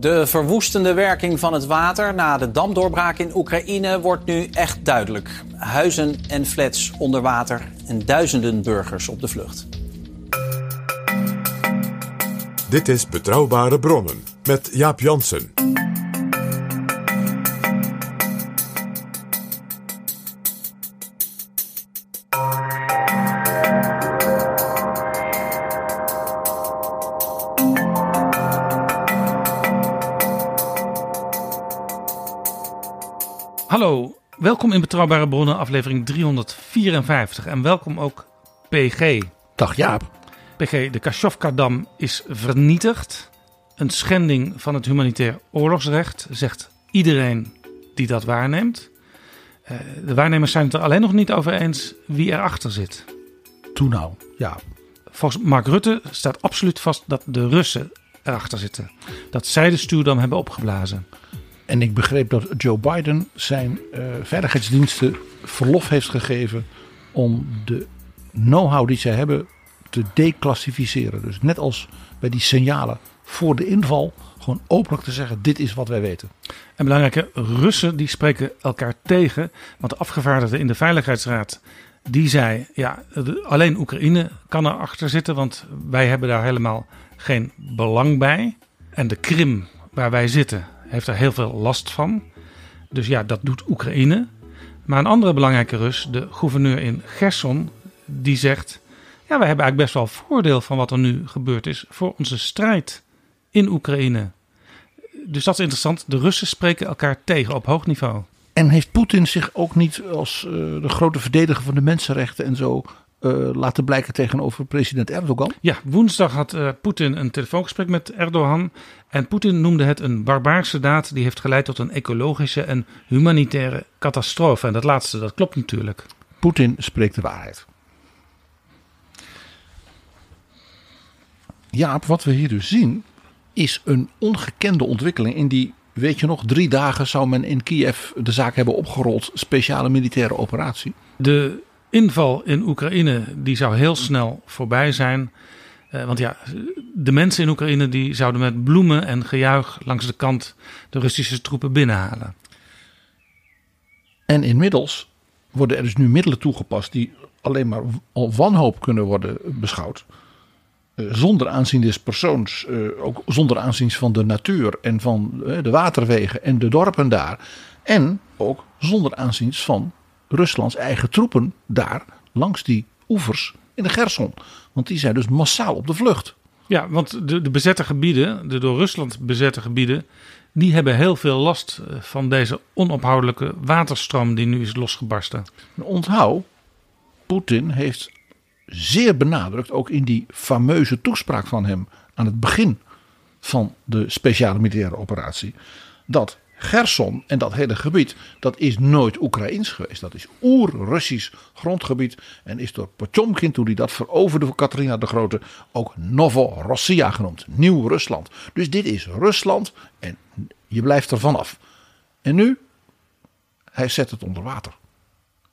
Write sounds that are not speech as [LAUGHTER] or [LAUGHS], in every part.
De verwoestende werking van het water na de damdoorbraak in Oekraïne wordt nu echt duidelijk. Huizen en flats onder water en duizenden burgers op de vlucht. Dit is Betrouwbare Bronnen met Jaap Jansen. Welkom in Betrouwbare Bronnen, aflevering 354. En welkom ook PG. Dag Jaap. PG, de Kashovka-dam is vernietigd. Een schending van het humanitair oorlogsrecht, zegt iedereen die dat waarneemt. Eh, de waarnemers zijn het er alleen nog niet over eens wie erachter zit. Toen nou, ja. Volgens Mark Rutte staat absoluut vast dat de Russen erachter zitten. Dat zij de stuurdam hebben opgeblazen. En ik begreep dat Joe Biden zijn eh, veiligheidsdiensten verlof heeft gegeven om de know-how die zij hebben te declassificeren. Dus net als bij die signalen voor de inval, gewoon openlijk te zeggen: dit is wat wij weten. En belangrijke Russen die spreken elkaar tegen. Want de afgevaardigde in de Veiligheidsraad die zei: ja, alleen Oekraïne kan erachter zitten, want wij hebben daar helemaal geen belang bij. En de Krim, waar wij zitten, heeft er heel veel last van. Dus ja, dat doet Oekraïne. Maar een andere belangrijke Rus, de gouverneur in Gerson, die zegt: ja, wij hebben eigenlijk best wel voordeel van wat er nu gebeurd is voor onze strijd in Oekraïne. Dus dat is interessant. De Russen spreken elkaar tegen op hoog niveau. En heeft Poetin zich ook niet als eh, de grote verdediger van de mensenrechten en zo eh, laten blijken tegenover president Erdogan? Ja, woensdag had eh, Poetin een telefoongesprek met Erdogan. En Poetin noemde het een barbaarse daad die heeft geleid tot een ecologische en humanitaire catastrofe. En dat laatste, dat klopt natuurlijk. Poetin spreekt de waarheid. Jaap, wat we hier dus zien is een ongekende ontwikkeling. In die, weet je nog, drie dagen zou men in Kiev de zaak hebben opgerold. Speciale militaire operatie. De inval in Oekraïne die zou heel snel voorbij zijn. Eh, want ja, de mensen in Oekraïne die zouden met bloemen en gejuich langs de kant de Russische troepen binnenhalen. En inmiddels worden er dus nu middelen toegepast die alleen maar al wanhoop kunnen worden beschouwd. Eh, Zonder aanzien des persoons, eh, ook zonder aanzien van de natuur en van de waterwegen en de dorpen daar. En ook zonder aanzien van Ruslands eigen troepen daar langs die oevers in de Gerson. Want die zijn dus massaal op de vlucht. Ja, want de, de bezette gebieden, de door Rusland bezette gebieden, die hebben heel veel last eh, van deze onophoudelijke waterstroom die nu is losgebarsten. En Onthoud, Poetin heeft zeer benadrukt, ook in die fameuze toespraak van hem aan het begin van de speciale militaire operatie, dat Gerson en dat hele gebied, dat is nooit Oekraïns geweest. Dat is oer-Russisch grondgebied en is door Potjomkin, toen hij dat veroverde voor Katarina de Grote, ook Novorossia genoemd. Nieuw-Rusland. Dus dit is Rusland en je blijft er vanaf. En nu, hij zet het onder water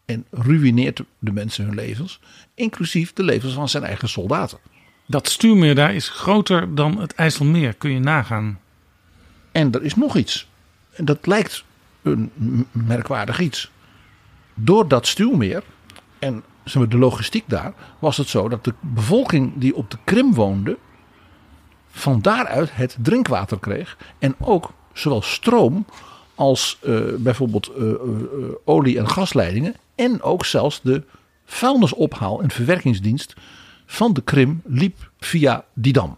en ruïneert de mensen hun levens, inclusief de levens van zijn eigen soldaten. Dat stuurmeer daar is groter dan het IJsselmeer, kun je nagaan. En er is nog iets. Dat lijkt een merkwaardig iets. Door dat stuwmeer, en de logistiek daar was het zo dat de bevolking die op de Krim woonde, van daaruit het drinkwater kreeg. En ook zowel stroom als eh, bijvoorbeeld eh, eh, olie- en gasleidingen. En ook zelfs de vuilnisophaal- en verwerkingsdienst van de Krim liep via die dam.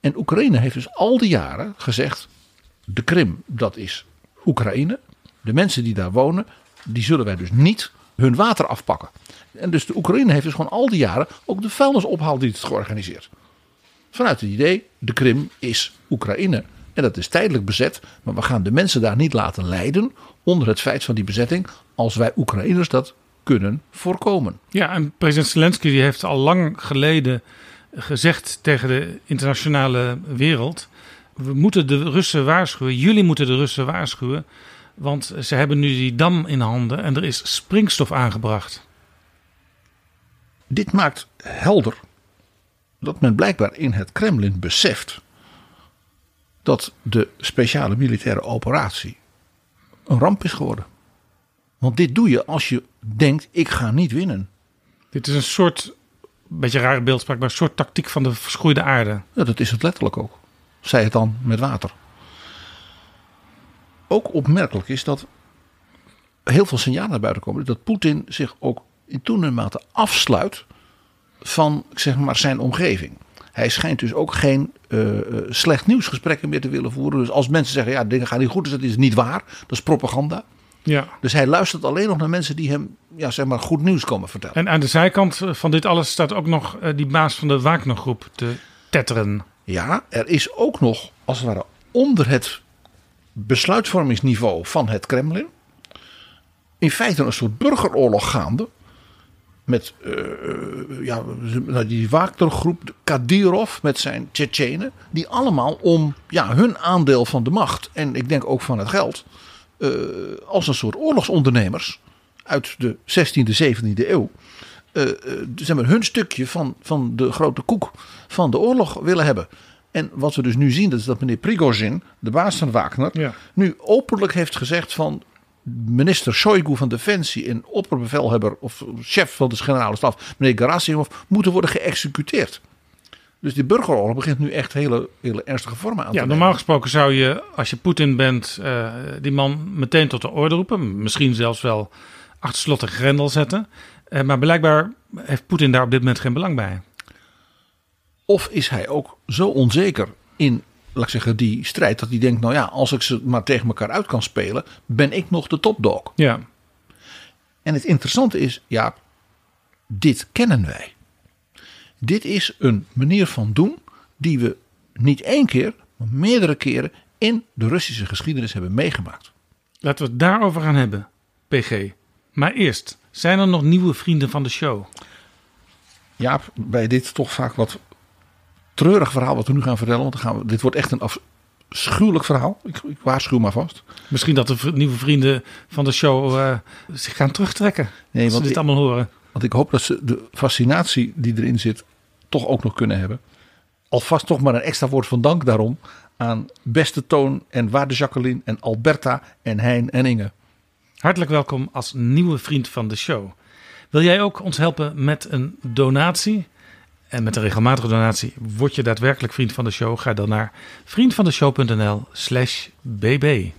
En Oekraïne heeft dus al die jaren gezegd: de Krim, dat is Oekraïne. De mensen die daar wonen, die zullen wij dus niet hun water afpakken. En dus de Oekraïne heeft dus gewoon al die jaren ook de vuilnisophaaldienst georganiseerd. Vanuit het idee, de Krim is Oekraïne. En dat is tijdelijk bezet, maar we gaan de mensen daar niet laten lijden onder het feit van die bezetting, als wij Oekraïners dat kunnen voorkomen. Ja, en president Zelensky die heeft al lang geleden gezegd tegen de internationale wereld: we moeten de Russen waarschuwen, jullie moeten de Russen waarschuwen, want ze hebben nu die dam in handen en er is springstof aangebracht. Dit maakt helder dat men blijkbaar in het Kremlin beseft dat de speciale militaire operatie een ramp is geworden. Want dit doe je als je denkt: ik ga niet winnen. Dit is een soort, beetje rare beeldspraak, maar een soort tactiek van de verschroeide aarde. Ja, dat is het letterlijk ook. Zij het dan met water. Ook opmerkelijk is dat heel veel signalen naar buiten komen dat Poetin zich ook in toenemende mate afsluit van zeg maar, zijn omgeving. Hij schijnt dus ook geen uh, slecht nieuwsgesprekken meer te willen voeren. Dus als mensen zeggen, ja, dingen gaan niet goed, dus dat is niet waar. Dat is propaganda. Ja. Dus hij luistert alleen nog naar mensen die hem ja, zeg maar, goed nieuws komen vertellen. En aan de zijkant van dit alles staat ook nog uh, die baas van de Wagnergroep te tetteren. Ja, er is ook nog, als het ware, onder het besluitvormingsniveau van het Kremlin... in feite een soort burgeroorlog gaande met uh, ja, die Wagnergroep, Kadyrov met zijn Tsjetsjenen. Die allemaal om ja, hun aandeel van de macht en ik denk ook van het geld. Uh, als een soort oorlogsondernemers uit de 16e, 17e eeuw. Uh, zeg maar, hun stukje van, van de grote koek van de oorlog willen hebben. En wat we dus nu zien, dat is dat meneer Prigozhin, de baas van Wagner, ja. nu openlijk heeft gezegd van minister Shoigu van Defensie en opperbevelhebber of chef van de generale staf, meneer Gerasimov, moeten worden geëxecuteerd. Dus die burgeroorlog begint nu echt hele, hele ernstige vormen aan te ja, nemen. Normaal gesproken zou je, als je Poetin bent, uh, die man meteen tot de orde roepen. Misschien zelfs wel achter slot en grendel zetten. Uh, maar blijkbaar heeft Poetin daar op dit moment geen belang bij. Of is hij ook zo onzeker in laat ik zeggen, die strijd. Dat hij denkt, nou ja, als ik ze maar tegen elkaar uit kan spelen, ben ik nog de topdog. Ja. En het interessante is, ja, dit kennen wij. Dit is een manier van doen die we niet één keer, maar meerdere keren in de Russische geschiedenis hebben meegemaakt. Laten we het daarover gaan hebben, PG. Maar eerst, zijn er nog nieuwe vrienden van de show? Ja, bij dit toch vaak wat treurig verhaal wat we nu gaan vertellen. Want dan gaan we, dit wordt echt een afschuwelijk verhaal. Ik, ik waarschuw maar vast. Misschien dat de nieuwe vrienden van de show uh, zich gaan terugtrekken. Nee, als want ze dit allemaal horen. Want ik hoop dat ze de fascinatie die erin zit toch ook nog kunnen hebben. Alvast toch maar een extra woord van dank daarom aan Beste Toon en Waarde Jacqueline en Alberta en Hein en Inge. Hartelijk welkom als nieuwe vriend van de show. Wil jij ook ons helpen met een donatie? En met een regelmatige donatie word je daadwerkelijk vriend van de show. Ga dan naar vriendvandeshow.nl slash bb.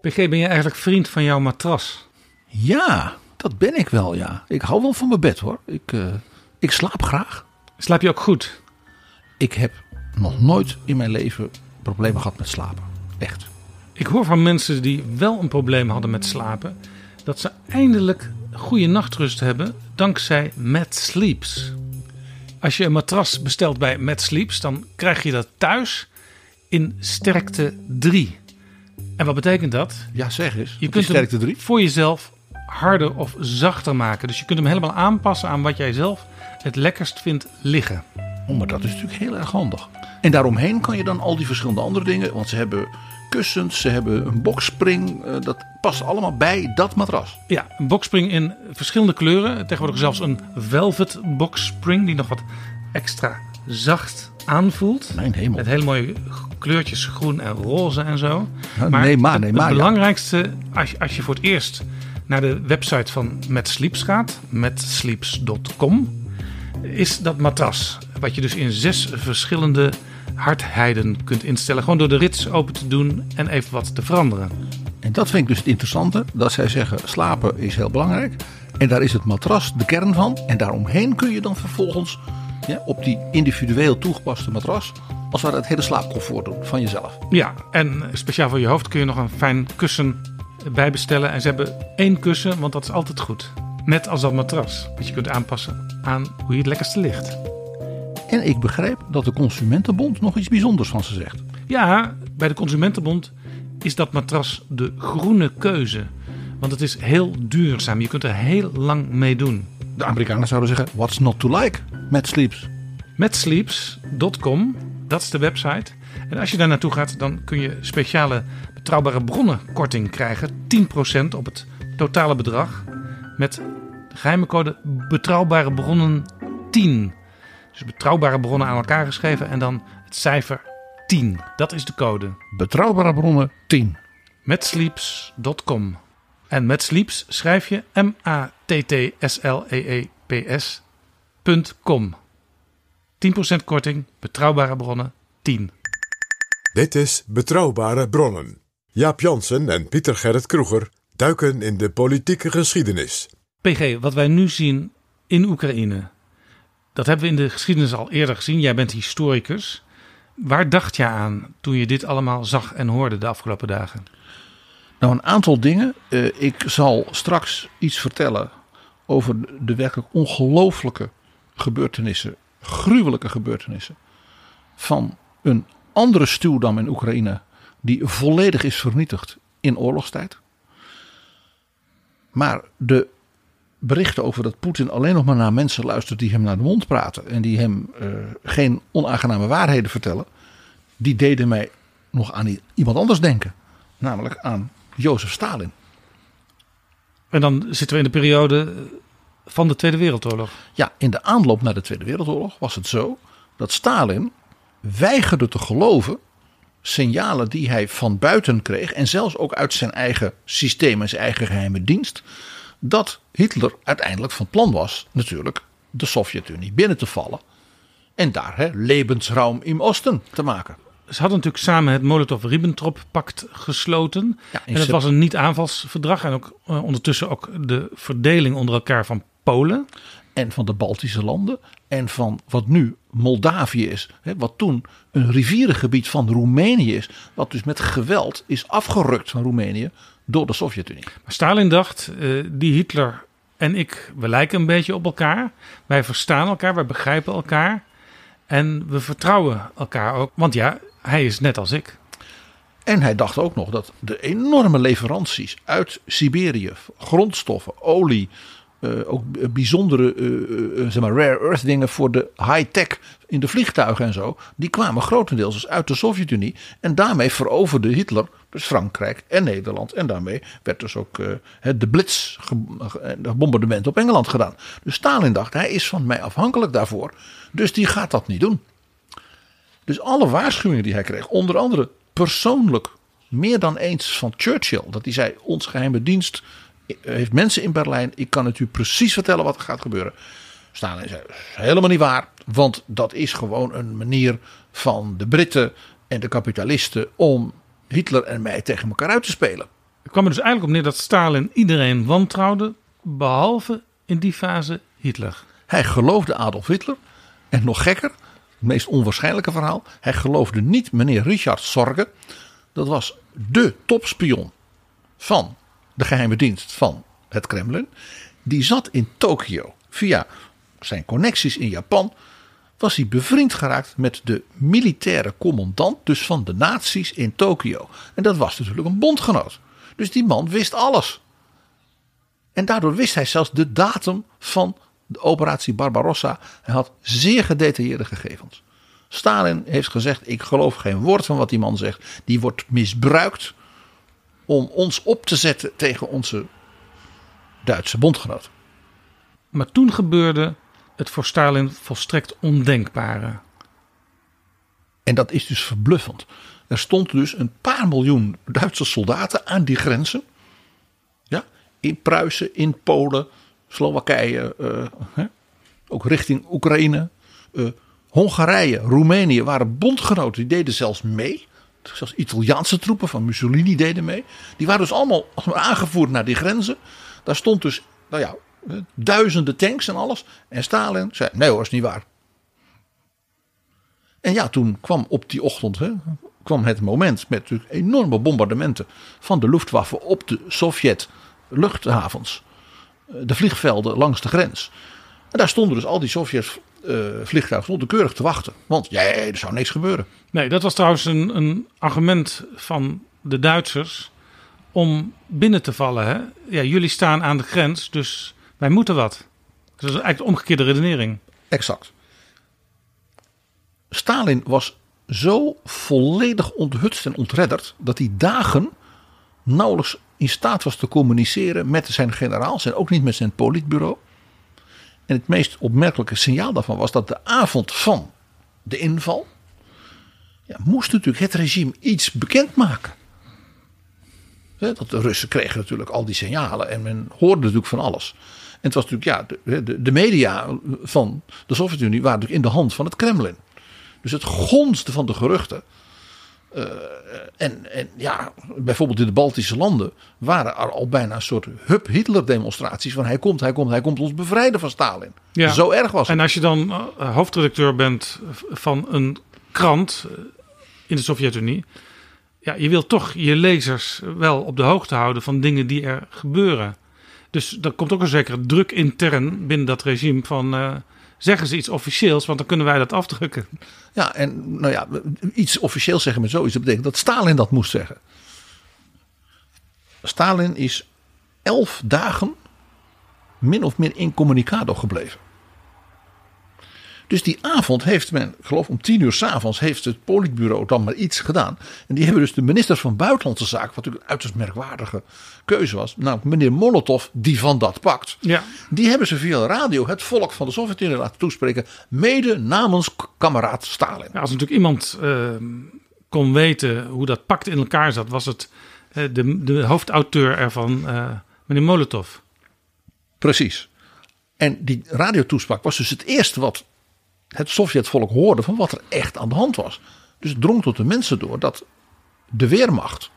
PG, ben je eigenlijk vriend van jouw matras? Ja, dat ben ik wel, ja. Ik hou wel van mijn bed, hoor. Ik, uh, ik slaap graag. Slaap je ook goed? Ik heb nog nooit in mijn leven problemen gehad met slapen. Echt. Ik hoor van mensen die wel een probleem hadden met slapen... dat ze eindelijk goede nachtrust hebben dankzij Mad Sleeps. Als je een matras bestelt bij Mad Sleeps, dan krijg je dat thuis in sterkte 3. En wat betekent dat? Ja, zeg eens. Je kunt sterkte hem 3? voor jezelf harder of zachter maken. Dus je kunt hem helemaal aanpassen aan wat jij zelf het lekkerst vindt liggen. Oh, maar dat is natuurlijk heel erg handig. En daaromheen kan je dan al die verschillende andere dingen, want ze hebben kussens, ze hebben een boxspring. Uh, dat past allemaal bij dat matras. Ja, een boxspring in verschillende kleuren. Tegenwoordig zelfs een velvet boxspring die nog wat extra zacht aanvoelt. Mijn hemel. Met hele mooie kleurtjes groen en roze en zo. Ja, nee, maar, nee, het, maar, het ja. belangrijkste, als je, als je voor het eerst naar de website van Met Sleeps gaat, metsleeps.com, is dat matras. Wat je dus in zes verschillende hardheden kunt instellen. Gewoon door de rits open te doen en even wat te veranderen. En dat vind ik dus het interessante. Dat zij zeggen slapen is heel belangrijk. En daar is het matras de kern van. En daaromheen kun je dan vervolgens ja, op die individueel toegepaste matras. Als het het hele slaapcomfort doen van jezelf. Ja, en speciaal voor je hoofd kun je nog een fijn kussen bijbestellen. En ze hebben één kussen, want dat is altijd goed. Net als dat matras. Dat je kunt aanpassen aan hoe je het lekkerste ligt. En ik begrijp dat de Consumentenbond nog iets bijzonders van ze zegt. Ja, bij de Consumentenbond is dat matras de groene keuze. Want het is heel duurzaam. Je kunt er heel lang mee doen. De Amerikanen zouden zeggen: What's not to like met Sleeps? Metsleeps.com, dat is de website. En als je daar naartoe gaat, dan kun je speciale betrouwbare bronnen korting krijgen. 10% op het totale bedrag. Met de geheime code betrouwbare bronnen 10. Dus betrouwbare bronnen aan elkaar geschreven en dan het cijfer 10. Dat is de code. Betrouwbare bronnen 10. Metsleeps.com. En met Sleeps schrijf je M-A-T-T-S-L-E-E-P-S.com. 10% korting, betrouwbare bronnen 10. Dit is Betrouwbare Bronnen. Jaap Jansen en Pieter Gerrit Kroeger duiken in de politieke geschiedenis. PG, wat wij nu zien in Oekraïne, dat hebben we in de geschiedenis al eerder gezien. Jij bent historicus. Waar dacht je aan toen je dit allemaal zag en hoorde de afgelopen dagen? Nou, een aantal dingen. Uh, ik zal straks iets vertellen over de werkelijk ongelooflijke gebeurtenissen, gruwelijke gebeurtenissen van een andere stuwdam in Oekraïne die volledig is vernietigd in oorlogstijd. Maar de berichten over dat Poetin alleen nog maar naar mensen luistert die hem naar de mond praten en die hem uh, geen onaangename waarheden vertellen, die deden mij nog aan iemand anders denken, namelijk aan Jozef Stalin. En dan zitten we in de periode van de Tweede Wereldoorlog. Ja, in de aanloop naar de Tweede Wereldoorlog was het zo dat Stalin weigerde te geloven signalen die hij van buiten kreeg en zelfs ook uit zijn eigen systeem en zijn eigen geheime dienst, dat Hitler uiteindelijk van plan was natuurlijk de Sovjet-Unie binnen te vallen en daar hè, levensruim im Osten te maken. Ze hadden natuurlijk samen het Molotov-Ribbentrop-pact gesloten. Ja, en het was een niet-aanvalsverdrag. En ook uh, ondertussen ook de verdeling onder elkaar van Polen. En van de Baltische landen. En van wat nu Moldavië is. Hè, wat toen een rivierengebied van Roemenië is. Wat dus met geweld is afgerukt van Roemenië door de Sovjet-Unie. Maar Stalin dacht, uh, die Hitler en ik, we lijken een beetje op elkaar. Wij verstaan elkaar, wij begrijpen elkaar. En we vertrouwen elkaar ook. Want ja, hij is net als ik. En hij dacht ook nog dat de enorme leveranties uit Siberië, grondstoffen, olie, uh, ook bijzondere uh, uh, zeg maar rare earth dingen voor de high-tech in de vliegtuigen en zo, die kwamen grotendeels dus uit de Sovjet-Unie. En daarmee veroverde Hitler dus Frankrijk en Nederland. En daarmee werd dus ook de blitz, de bombardement op Engeland gedaan. Dus Stalin dacht, hij is van mij afhankelijk daarvoor. Dus die gaat dat niet doen. Dus alle waarschuwingen die hij kreeg, onder andere persoonlijk meer dan eens van Churchill, dat hij zei: Ons geheime dienst heeft mensen in Berlijn, ik kan het u precies vertellen wat er gaat gebeuren. Stalin zei: helemaal niet waar, want dat is gewoon een manier van de Britten en de kapitalisten om Hitler en mij tegen elkaar uit te spelen. Er kwam er dus eigenlijk op neer dat Stalin iedereen wantrouwde, behalve in die fase Hitler. Hij geloofde Adolf Hitler en nog gekker, het meest onwaarschijnlijke verhaal. Hij geloofde niet meneer Richard Sorge. Dat was de topspion van de geheime dienst van het Kremlin. Die zat in Tokio. Via zijn connecties in Japan was hij bevriend geraakt met de militaire commandant, dus van de naties in Tokio. En dat was natuurlijk een bondgenoot. Dus die man wist alles. En daardoor wist hij zelfs de datum van de operatie Barbarossa. Hij had zeer gedetailleerde gegevens. Stalin heeft gezegd: Ik geloof geen woord van wat die man zegt. Die wordt misbruikt om ons op te zetten tegen onze Duitse bondgenoot. Maar toen gebeurde het voor Stalin volstrekt ondenkbare. En dat is dus verbluffend. Er stond dus een paar miljoen Duitse soldaten aan die grenzen. Ja, in Pruisen, in Polen, Slowakije, eh, hè, ook richting Oekraïne. Eh, Hongarije, Roemenië waren bondgenoten, die deden zelfs mee. Zelfs Italiaanse troepen van Mussolini deden mee. Die waren dus allemaal aangevoerd naar die grenzen. Daar stond dus, nou ja, duizenden tanks en alles. En Stalin zei: nee hoor, is niet waar. En ja, toen kwam op die ochtend hè, kwam het moment met enorme bombardementen van de Luftwaffe op de Sovjet luchthavens. Eh, De vliegvelden langs de grens. En daar stonden dus al die Sovjet eh, vliegtuigen stonden keurig te wachten. Want ja, er zou niks gebeuren. Nee, dat was trouwens een, een argument van de Duitsers om binnen te vallen. Hè? Ja, jullie staan aan de grens, dus wij moeten wat. Dus dat is eigenlijk de omgekeerde redenering. Exact. Stalin was zo volledig onthutst en ontredderd dat hij dagen nauwelijks in staat was te communiceren met zijn generaals en ook niet met zijn politbureau. En het meest opmerkelijke signaal daarvan was dat de avond van de inval ja, moest natuurlijk het regime iets bekendmaken. Dat de Russen kregen natuurlijk al die signalen en men hoorde natuurlijk van alles. En het was natuurlijk, ja, de, de, de media van de Sovjet-Unie waren natuurlijk in de hand van het Kremlin. Dus het gonste van de geruchten. Eh, en, en ja, bijvoorbeeld in de Baltische landen waren er al bijna een soort Hub Hitler demonstraties van hij komt, hij komt, hij komt ons bevrijden van Stalin. Ja. Zo erg was het. En als je dan eh, hoofdredacteur bent van een krant eh, in de Sovjet-Unie. Ja, je wilt toch je lezers wel op de hoogte houden van dingen die er gebeuren. Dus er komt ook een zekere druk intern binnen dat regime van... zeggen ze iets officieels, want dan kunnen wij dat afdrukken. Ja, en nou ja, iets officieels zeggen met zoiets, dat betekent dat Stalin dat moest zeggen. Stalin is elf dagen min of meer incommunicado gebleven. Dus die avond heeft men, ik geloof om tien uur s'avonds, heeft het politbureau dan maar iets gedaan. En die hebben dus de minister van Buitenlandse Zaken, wat natuurlijk een uiterst merkwaardige keuze was, namelijk meneer Molotov, die van dat pakt. Ja. Die hebben ze via de radio het volk van de Sovjet-Unie laten toespreken, mede namens kameraad Stalin. Ja, als natuurlijk iemand eh, kon weten hoe dat pact in elkaar zat, was het eh, de, de hoofdauteur ervan, eh, meneer Molotov. Precies. En die radiotoespraak was dus het eerste wat het Sovjetvolk hoorde van wat er echt aan de hand was. Dus drong tot de mensen door dat de Weermacht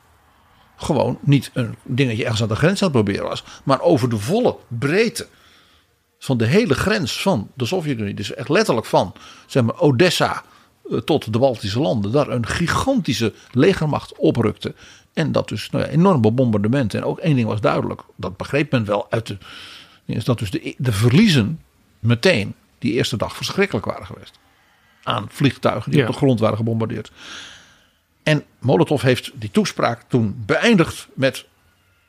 gewoon niet een dingetje ergens aan de grens aan het proberen was, maar over de volle breedte van de hele grens van de Sovjet-Unie, dus echt letterlijk van zeg maar Odessa eh, tot de Baltische landen, daar een gigantische legermacht oprukte. En dat dus nou enorme bombardementen. En ook één ding was duidelijk, dat begreep men wel uit de. Is dat dus de, de verliezen meteen die eerste dag verschrikkelijk waren geweest. Aan vliegtuigen die Ja. op de grond waren gebombardeerd. En Molotov heeft die toespraak toen beëindigd met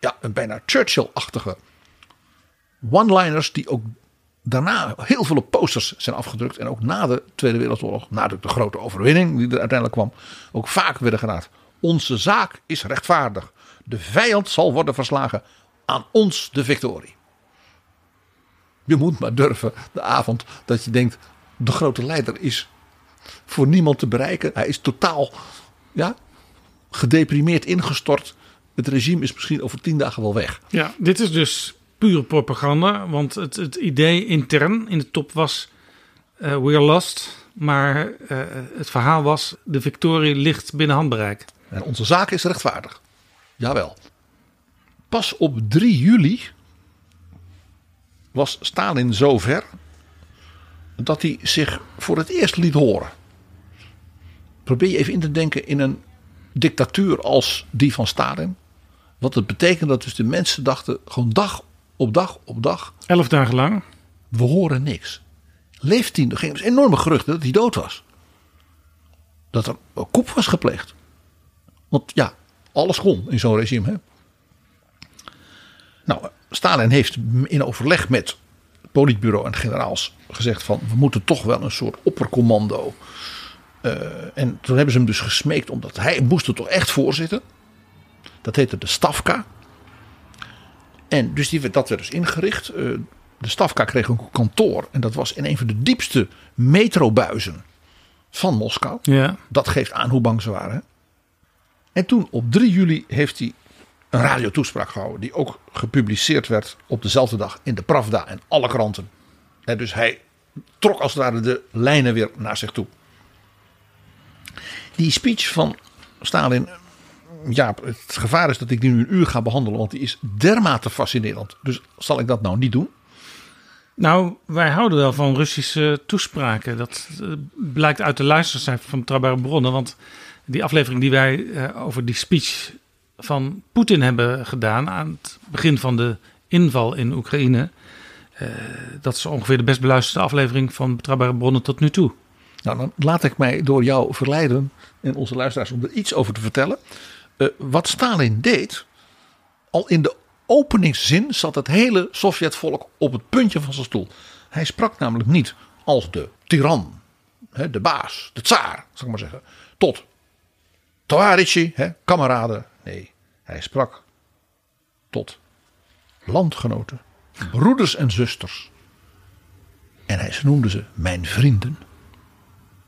ja, een bijna Churchill-achtige one-liners die ook daarna heel veel op posters zijn afgedrukt. En ook na de Tweede Wereldoorlog, na de, grote overwinning die er uiteindelijk kwam, ook vaak werden gedaan. Onze zaak is rechtvaardig. De vijand zal worden verslagen. Aan ons de victorie. Je moet maar durven de avond dat je denkt, de grote leider is voor niemand te bereiken. Hij is totaal ja, gedeprimeerd ingestort. Het regime is misschien over tien dagen wel weg. Ja, dit is dus pure propaganda, want het, het idee intern in de top was: eh we are lost. Maar eh, het verhaal was: de victorie ligt binnen handbereik. En onze zaak is rechtvaardig. Jawel. Pas op 3 juli was Stalin zover dat hij zich voor het eerst liet horen. Probeer je even in te denken in een dictatuur als die van Stalin. Wat het betekent dat dus de mensen dachten gewoon dag op dag op dag. Elf dagen lang. We horen niks. Leeft hij? Er ging dus enorme geruchten dat hij dood was. Dat er een koep was gepleegd. Want ja, alles kon in zo'n regime. Hè? Nou, Stalin heeft in overleg met het politbureau en generaals gezegd van we moeten toch wel een soort oppercommando. Eh, en toen hebben ze hem dus gesmeekt omdat hij moest er toch echt voorzitten. Dat heette de Stavka. En dus die, dat werd dus ingericht. Eh, de Stavka kreeg een kantoor. En dat was in een van de diepste metrobuizen van Moskou. Ja. Dat geeft aan hoe bang ze waren. En toen op 3 juli heeft hij een radiotoespraak gehouden. Die ook gepubliceerd werd op dezelfde dag in de Pravda en alle kranten. En dus hij trok als het ware de lijnen weer naar zich toe. Die speech van Stalin. Ja, het gevaar is dat ik die nu een uur ga behandelen. Want die is dermate fascinerend. Dus zal ik dat nou niet doen? Nou, wij houden wel van Russische toespraken. Dat eh, blijkt uit de luistercijfers van betrouwbare bronnen. Want die aflevering die wij eh, over die speech van Poetin hebben gedaan aan het begin van de inval in Oekraïne. eh, dat is ongeveer de best beluisterde aflevering van betrouwbare bronnen tot nu toe. Nou, dan laat ik mij door jou verleiden en onze luisteraars om er iets over te vertellen. Eh, wat Stalin deed, al in de openingszin zat het hele Sovjetvolk op het puntje van zijn stoel. Hij sprak namelijk niet als de tiran, de baas, de tsaar, zal ik maar zeggen, tot Toarici, hè, kameraden. Nee, hij sprak tot landgenoten, broeders en zusters. En hij noemde ze mijn vrienden.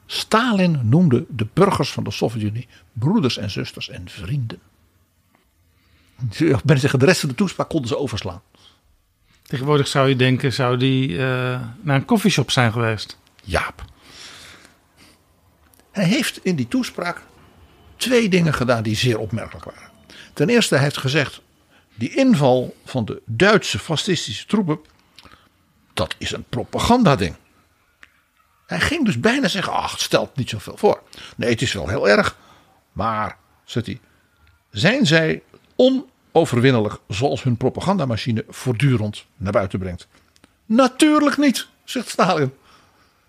Stalin noemde de burgers van de Sovjet-Unie broeders en zusters en vrienden. Ben zeggen, de rest van de toespraak konden ze overslaan. Tegenwoordig zou je denken, zou die eh, naar een koffieshop zijn geweest? Jaap. Hij heeft in die toespraak twee dingen gedaan die zeer opmerkelijk waren. Ten eerste hij heeft gezegd, die inval van de Duitse fascistische troepen, dat is een propagandading. Hij ging dus bijna zeggen, ach, het stelt niet zoveel voor. Nee, het is wel heel erg. Maar, zegt hij, zijn zij onoverwinnelijk zoals hun propagandamachine voortdurend naar buiten brengt? Natuurlijk niet, zegt Stalin.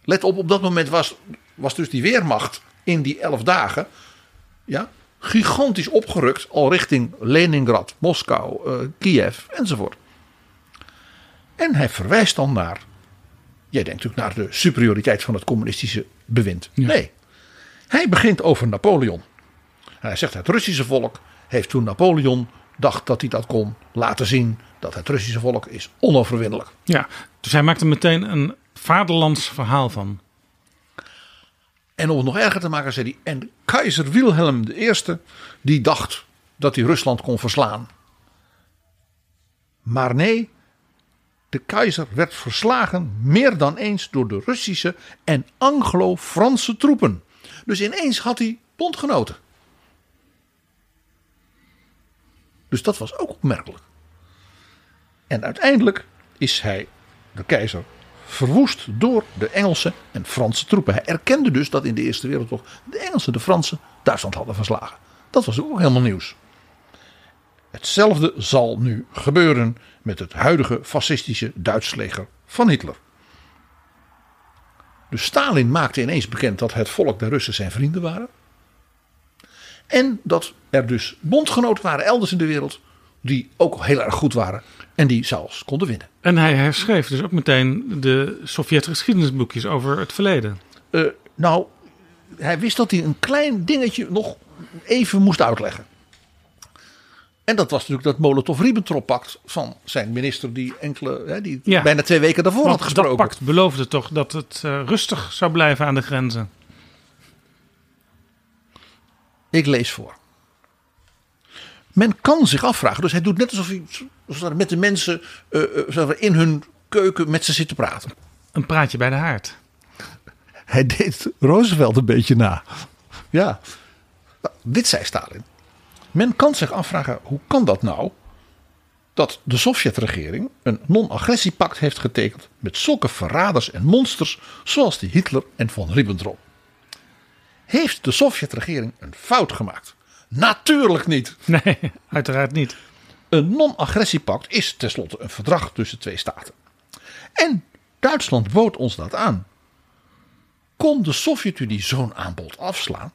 Let op, op dat moment was, was dus die weermacht in die elf dagen ja, gigantisch opgerukt al richting Leningrad, Moskou, eh, Kiev enzovoort. En hij verwijst dan naar, jij denkt natuurlijk naar de superioriteit van het communistische bewind. Nee, hij begint over Napoleon. En hij zegt het Russische volk heeft toen Napoleon dacht dat hij dat kon laten zien dat het Russische volk is onoverwinnelijk. Ja, dus hij maakt er meteen een vaderlands verhaal van. En om het nog erger te maken, zei hij. En keizer Wilhelm I, die dacht dat hij Rusland kon verslaan. Maar nee, de keizer werd verslagen meer dan eens door de Russische en Anglo-Franse troepen. Dus ineens had hij bondgenoten. Dus dat was ook opmerkelijk. En uiteindelijk is hij, de keizer, verwoest door de Engelse en Franse troepen. Hij erkende dus dat in de Eerste Wereldoorlog de Engelsen de Fransen Duitsland hadden verslagen. Dat was ook helemaal nieuws. Hetzelfde zal nu gebeuren met het huidige fascistische Duits leger van Hitler. Dus Stalin maakte ineens bekend dat het volk der Russen zijn vrienden waren. En dat er dus bondgenoten waren elders in de wereld die ook heel erg goed waren en die zelfs konden winnen. En hij herschreef dus ook meteen de Sovjet-geschiedenisboekjes over het verleden. Uh, nou, hij wist dat hij een klein dingetje nog even moest uitleggen. En dat was natuurlijk dat Molotov-Ribbentrop-pact van zijn minister die enkele, hè, die ja, bijna twee weken daarvoor had gesproken. Dat pact beloofde toch dat het uh, rustig zou blijven aan de grenzen. Ik lees voor. Men kan zich afvragen, dus hij doet net alsof hij, alsof met de mensen uh, in hun keuken met ze zit te praten. Een praatje bij de haard. Hij deed Roosevelt een beetje na. Ja, nou, dit zei Stalin. Men kan zich afvragen, hoe kan dat nou? Dat de Sovjetregering een non-agressiepact heeft getekend met zulke verraders en monsters zoals die Hitler en von Ribbentrop. Heeft de Sovjetregering een fout gemaakt? Natuurlijk niet. Nee, uiteraard niet. Een non-agressiepact is tenslotte een verdrag tussen twee staten. En Duitsland bood ons dat aan. Kon de Sovjet-Unie zo'n aanbod afslaan?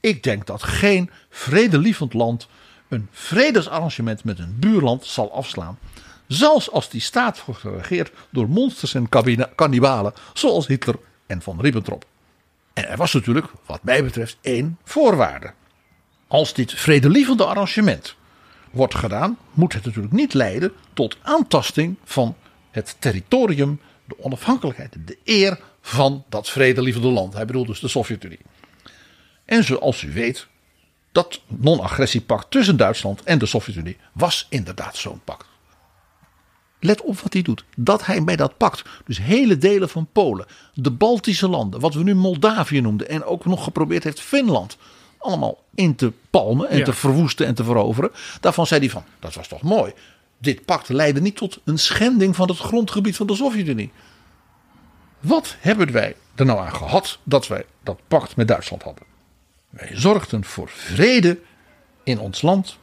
Ik denk dat geen vredelievend land een vredesarrangement met een buurland zal afslaan. Zelfs als die staat wordt geregeerd door monsters en kannibalen zoals Hitler en von Ribbentrop. En er was natuurlijk, wat mij betreft, één voorwaarde. Als dit vredelievende arrangement wordt gedaan, moet het natuurlijk niet leiden tot aantasting van het territorium, de onafhankelijkheid, de eer van dat vredelievende land. Hij bedoelt dus de Sovjet-Unie. En zoals u weet, Dat non-agressiepact tussen Duitsland en de Sovjet-Unie was inderdaad zo'n pact. Let op wat hij doet. Dat hij bij dat pact, dus hele delen van Polen, de Baltische landen, wat we nu Moldavië noemden en ook nog geprobeerd heeft Finland, allemaal in te palmen en Ja. te verwoesten en te veroveren. Daarvan zei hij van, dat was toch mooi. Dit pact leidde niet tot een schending van het grondgebied van de Sovjet-Unie. Wat hebben wij er nou aan gehad dat wij dat pact met Duitsland hadden? Wij zorgden voor vrede in ons land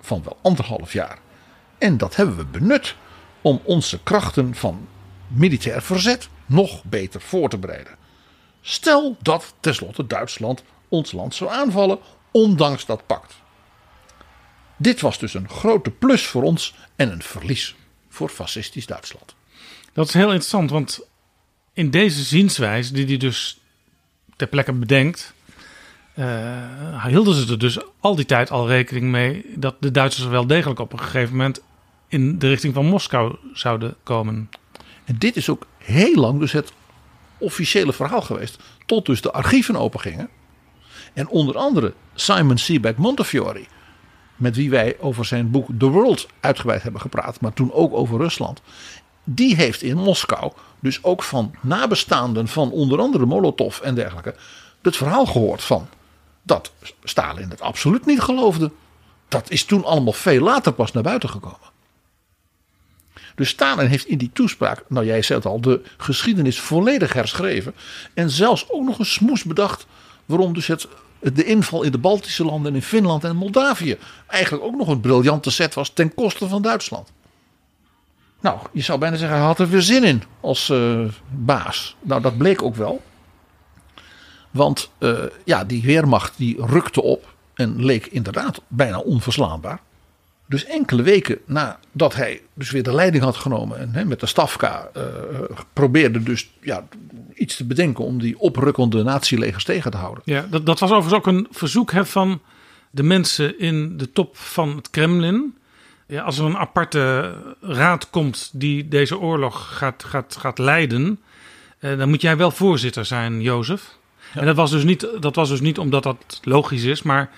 van wel anderhalf jaar. En dat hebben we benut om onze krachten van militair verzet nog beter voor te bereiden. Stel dat tenslotte Duitsland ons land zou aanvallen, ondanks dat pact. Dit was dus een grote plus voor ons en een verlies voor fascistisch Duitsland. Dat is heel interessant, want in deze zienswijze, die hij dus ter plekke bedenkt, eh, hielden ze er dus al die tijd al rekening mee dat de Duitsers wel degelijk op een gegeven moment in de richting van Moskou zouden komen. En dit is ook heel lang dus het officiële verhaal geweest. Tot dus de archieven opengingen. En onder andere Simon Sebag Montefiore. Met wie wij over zijn boek The World uitgebreid hebben gepraat. Maar toen ook over Rusland. Die heeft in Moskou dus ook van nabestaanden van onder andere Molotov en dergelijke. Het verhaal gehoord van dat Stalin het absoluut niet geloofde. Dat is toen allemaal veel later pas naar buiten gekomen. Dus Stalin heeft in die toespraak, nou jij zei het al, de geschiedenis volledig herschreven. En zelfs ook nog een smoes bedacht waarom dus het, de inval in de Baltische landen en in Finland en Moldavië eigenlijk ook nog een briljante set was ten koste van Duitsland. Nou, je zou bijna zeggen, hij had er weer zin in als eh, baas. Nou, dat bleek ook wel. Want eh, ja, die weermacht die rukte op en leek inderdaad bijna onverslaanbaar. Dus enkele weken nadat hij dus weer de leiding had genomen en hè, met de Stafka eh, probeerde dus ja, iets te bedenken om die oprukkende natielegers tegen te houden. Ja, dat, dat was overigens ook een verzoek hè, van de mensen in de top van het Kremlin. Ja, als er een aparte raad komt die deze oorlog gaat, gaat, gaat leiden, eh, dan moet jij wel voorzitter zijn, Jozef. En dat was, dus niet, dat was dus niet omdat dat logisch is, maar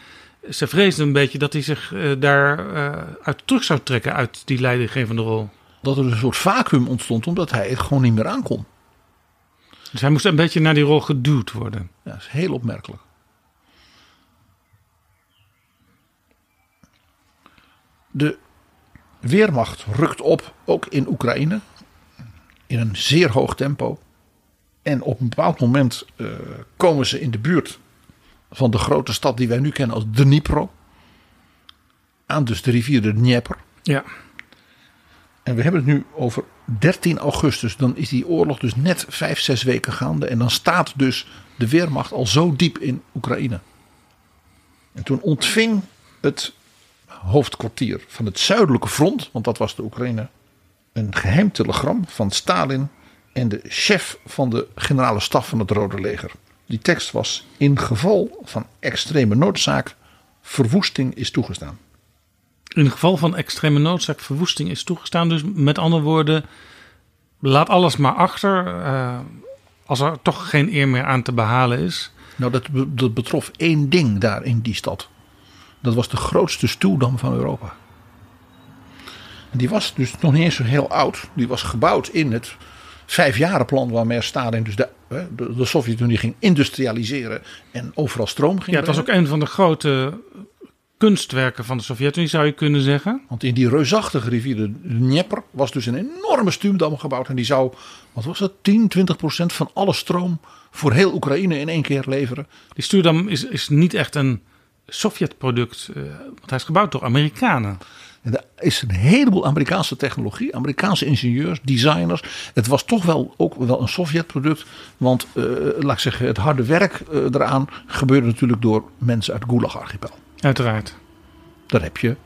ze vreesden een beetje dat hij zich eh, daar eh, uit terug zou trekken uit die leidinggevende rol. Dat er een soort vacuüm ontstond omdat hij het gewoon niet meer aankon. Dus hij moest een beetje naar die rol geduwd worden. Ja, dat is heel opmerkelijk. De Weermacht rukt op, ook in Oekraïne, in een zeer hoog tempo. En op een bepaald moment eh, komen ze in de buurt van de grote stad die wij nu kennen als Dnipro. Aan dus de rivier de Dnieper. Ja. En we hebben het nu over 13 augustus. Dan is die oorlog dus net vijf, zes weken gaande. En dan staat dus de Weermacht al zo diep in Oekraïne. En toen ontving het hoofdkwartier van het zuidelijke front, want dat was de Oekraïne, een geheim telegram van Stalin en de chef van de generale staf van het Rode Leger. Die tekst was: In geval van extreme noodzaak, verwoesting is toegestaan. In geval van extreme noodzaak verwoesting is toegestaan. Dus met andere woorden, laat alles maar achter. eh, als er toch geen eer meer aan te behalen is. Nou, dat, be- dat betrof één ding daar in die stad. Dat was de grootste stuwdam van Europa. En die was dus nog niet eens zo heel oud. Die was gebouwd in het vijfjarenplan waarmee Stalin dus de, de, de Sovjet-Unie ging industrialiseren en overal stroom ging Ja, het was ook een van de grote kunstwerken van de Sovjet-Unie, zou je kunnen zeggen. Want in die reusachtige rivier de Dnieper was dus een enorme stuwdam gebouwd. En die zou, wat was dat, 10, 20 procent van alle stroom voor heel Oekraïne in één keer leveren. Die stuurdam is, is niet echt een Sovjet-product, eh, want hij is gebouwd door Amerikanen. En er is een heleboel Amerikaanse technologie, Amerikaanse ingenieurs, designers. Het was toch wel ook wel een Sovjet-product. Want eh, laat ik zeggen, het harde werk eh, eraan gebeurde natuurlijk door mensen uit Gulag-archipel. Uiteraard. Daar heb je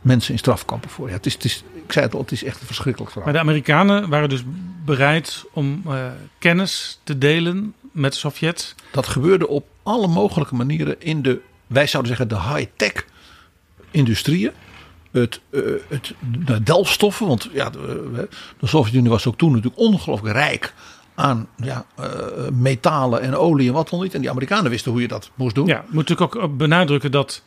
mensen in strafkampen voor. Ja, het is, het is, ik zei het al, het is echt een verschrikkelijk verhaal. Maar de Amerikanen waren dus bereid om eh, kennis te delen met de Sovjets. Dat gebeurde op alle mogelijke manieren in de, wij zouden zeggen, de high-tech industrieën. Het, eh, het, de delfstoffen, want ja, de, de Sovjet-Unie was ook toen natuurlijk ongelooflijk rijk aan ja, eh, metalen en olie en wat dan niet. En die Amerikanen wisten hoe je dat moest doen. Ja, moet natuurlijk ook benadrukken dat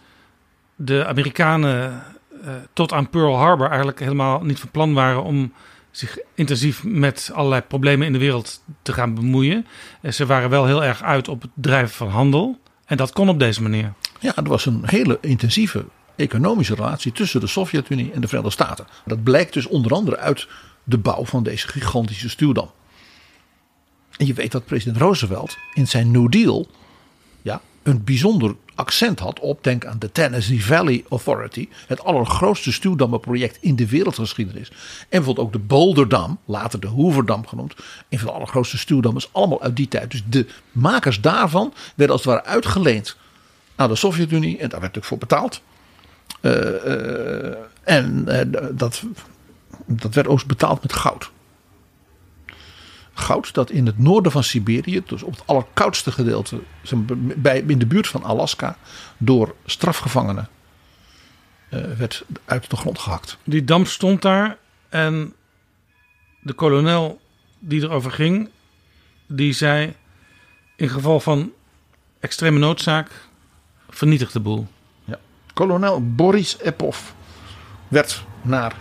de Amerikanen eh, tot aan Pearl Harbor eigenlijk helemaal niet van plan waren om zich intensief met allerlei problemen in de wereld te gaan bemoeien. En ze waren wel heel erg uit op het drijven van handel. En dat kon op deze manier. Ja, er was een hele intensieve economische relatie tussen de Sovjet-Unie en de Verenigde Staten. Dat blijkt dus onder andere uit de bouw van deze gigantische stuwdam. En je weet dat president Roosevelt in zijn New Deal ja, een bijzonder accent had op, denk aan de Tennessee Valley Authority, het allergrootste stuwdammenproject in de wereldgeschiedenis. En bijvoorbeeld ook de Boulderdam, later de Hooverdam genoemd, een van de allergrootste stuwdammen, is allemaal uit die tijd. Dus de makers daarvan werden als het ware uitgeleend aan de Sovjet-Unie en daar werd natuurlijk voor betaald. Uh, uh, en uh, dat, dat werd ook betaald met goud. Goud dat in het noorden van Siberië, dus op het allerkoudste gedeelte, bij, in de buurt van Alaska, door strafgevangenen werd uit de grond gehakt. Die dam stond daar en de kolonel die erover ging, die zei in geval van extreme noodzaak vernietigt de boel. Kolonel Boris Epov werd naar,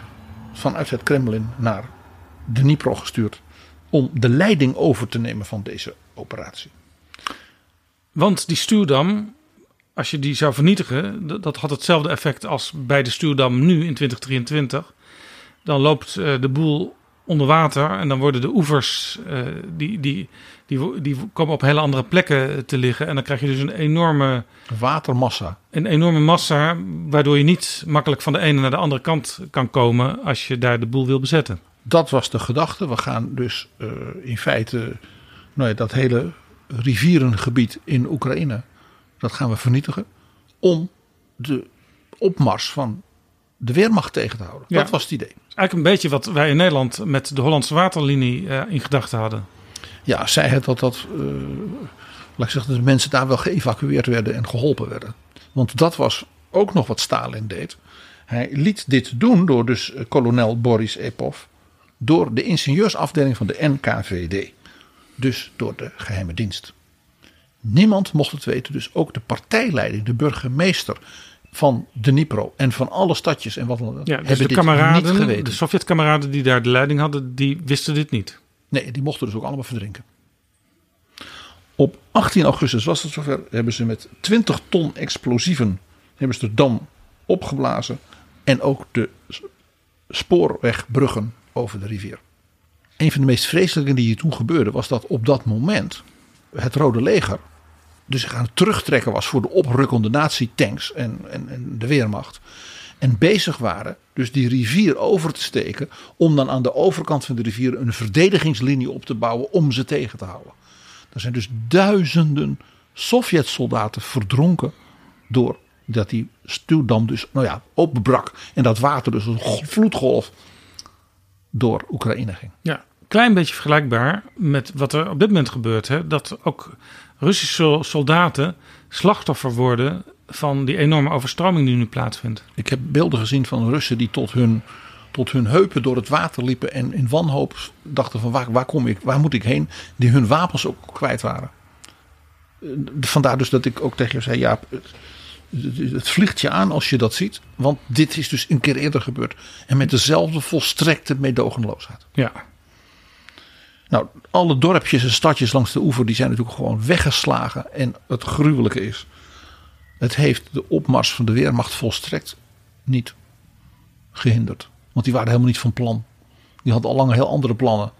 vanuit het Kremlin naar Dnipro gestuurd om de leiding over te nemen van deze operatie. Want die stuwdam, als je die zou vernietigen, dat had hetzelfde effect als bij de stuwdam nu in 2023. Dan loopt de boel onder water en dan worden de oevers, die, die, die, die komen op hele andere plekken te liggen. En dan krijg je dus een enorme watermassa. Een enorme massa, waardoor je niet makkelijk van de ene naar de andere kant kan komen als je daar de boel wil bezetten. Dat was de gedachte. We gaan dus uh, in feite nou ja, dat hele rivierengebied in Oekraïne, dat gaan we vernietigen. Om de opmars van de Weermacht tegen te houden. Ja. Dat was het idee. Eigenlijk een beetje wat wij in Nederland met de Hollandse waterlinie uh, in gedachten hadden. Ja, zij het dat dat, uh, laat ik zeggen, dat de mensen daar wel geëvacueerd werden en geholpen werden. Want dat was ook nog wat Stalin deed. Hij liet dit doen door dus kolonel Boris Epov door de ingenieursafdeling van de NKVD. Dus door de geheime dienst. Niemand mocht het weten, dus ook de partijleiding, de burgemeester van Dnipro en van alle stadjes en wat dan ook. Ja, dus hebben de dit kameraden, niet geweten. de Sovjet-kameraden die daar de leiding hadden, die wisten dit niet. Nee, die mochten dus ook allemaal verdrinken. Op 18 augustus was het zover. Hebben ze met 20 ton explosieven hebben ze de dam opgeblazen. En ook de spoorwegbruggen over de rivier. Een van de meest vreselijke die hier toen gebeurde was dat op dat moment het Rode Leger dus zich aan het terugtrekken was voor de oprukkende nazi-tanks en, en, en de Weermacht. En bezig waren dus die rivier over te steken om dan aan de overkant van de rivier een verdedigingslinie op te bouwen om ze tegen te houden. Er zijn dus duizenden Sovjet-soldaten verdronken door dat die stuwdam dus nou ja, openbrak en dat water dus een vloedgolf door Oekraïne ging. Ja, klein beetje vergelijkbaar met wat er op dit moment gebeurt. Hè? Dat ook Russische soldaten slachtoffer worden van die enorme overstroming die nu plaatsvindt. Ik heb beelden gezien van Russen die tot hun, tot hun heupen door het water liepen en in wanhoop dachten van waar, waar kom ik, waar moet ik heen, die hun wapens ook kwijt waren. Vandaar dus dat ik ook tegen je zei, ja, het vliegt je aan als je dat ziet. Want dit is dus een keer eerder gebeurd. En met dezelfde volstrekte meedogenloosheid. Ja. Nou, alle dorpjes en stadjes langs de oever die zijn natuurlijk gewoon weggeslagen. En het gruwelijke is, het heeft de opmars van de Weermacht volstrekt niet gehinderd. Want die waren helemaal niet van plan. Die hadden al lang heel andere plannen.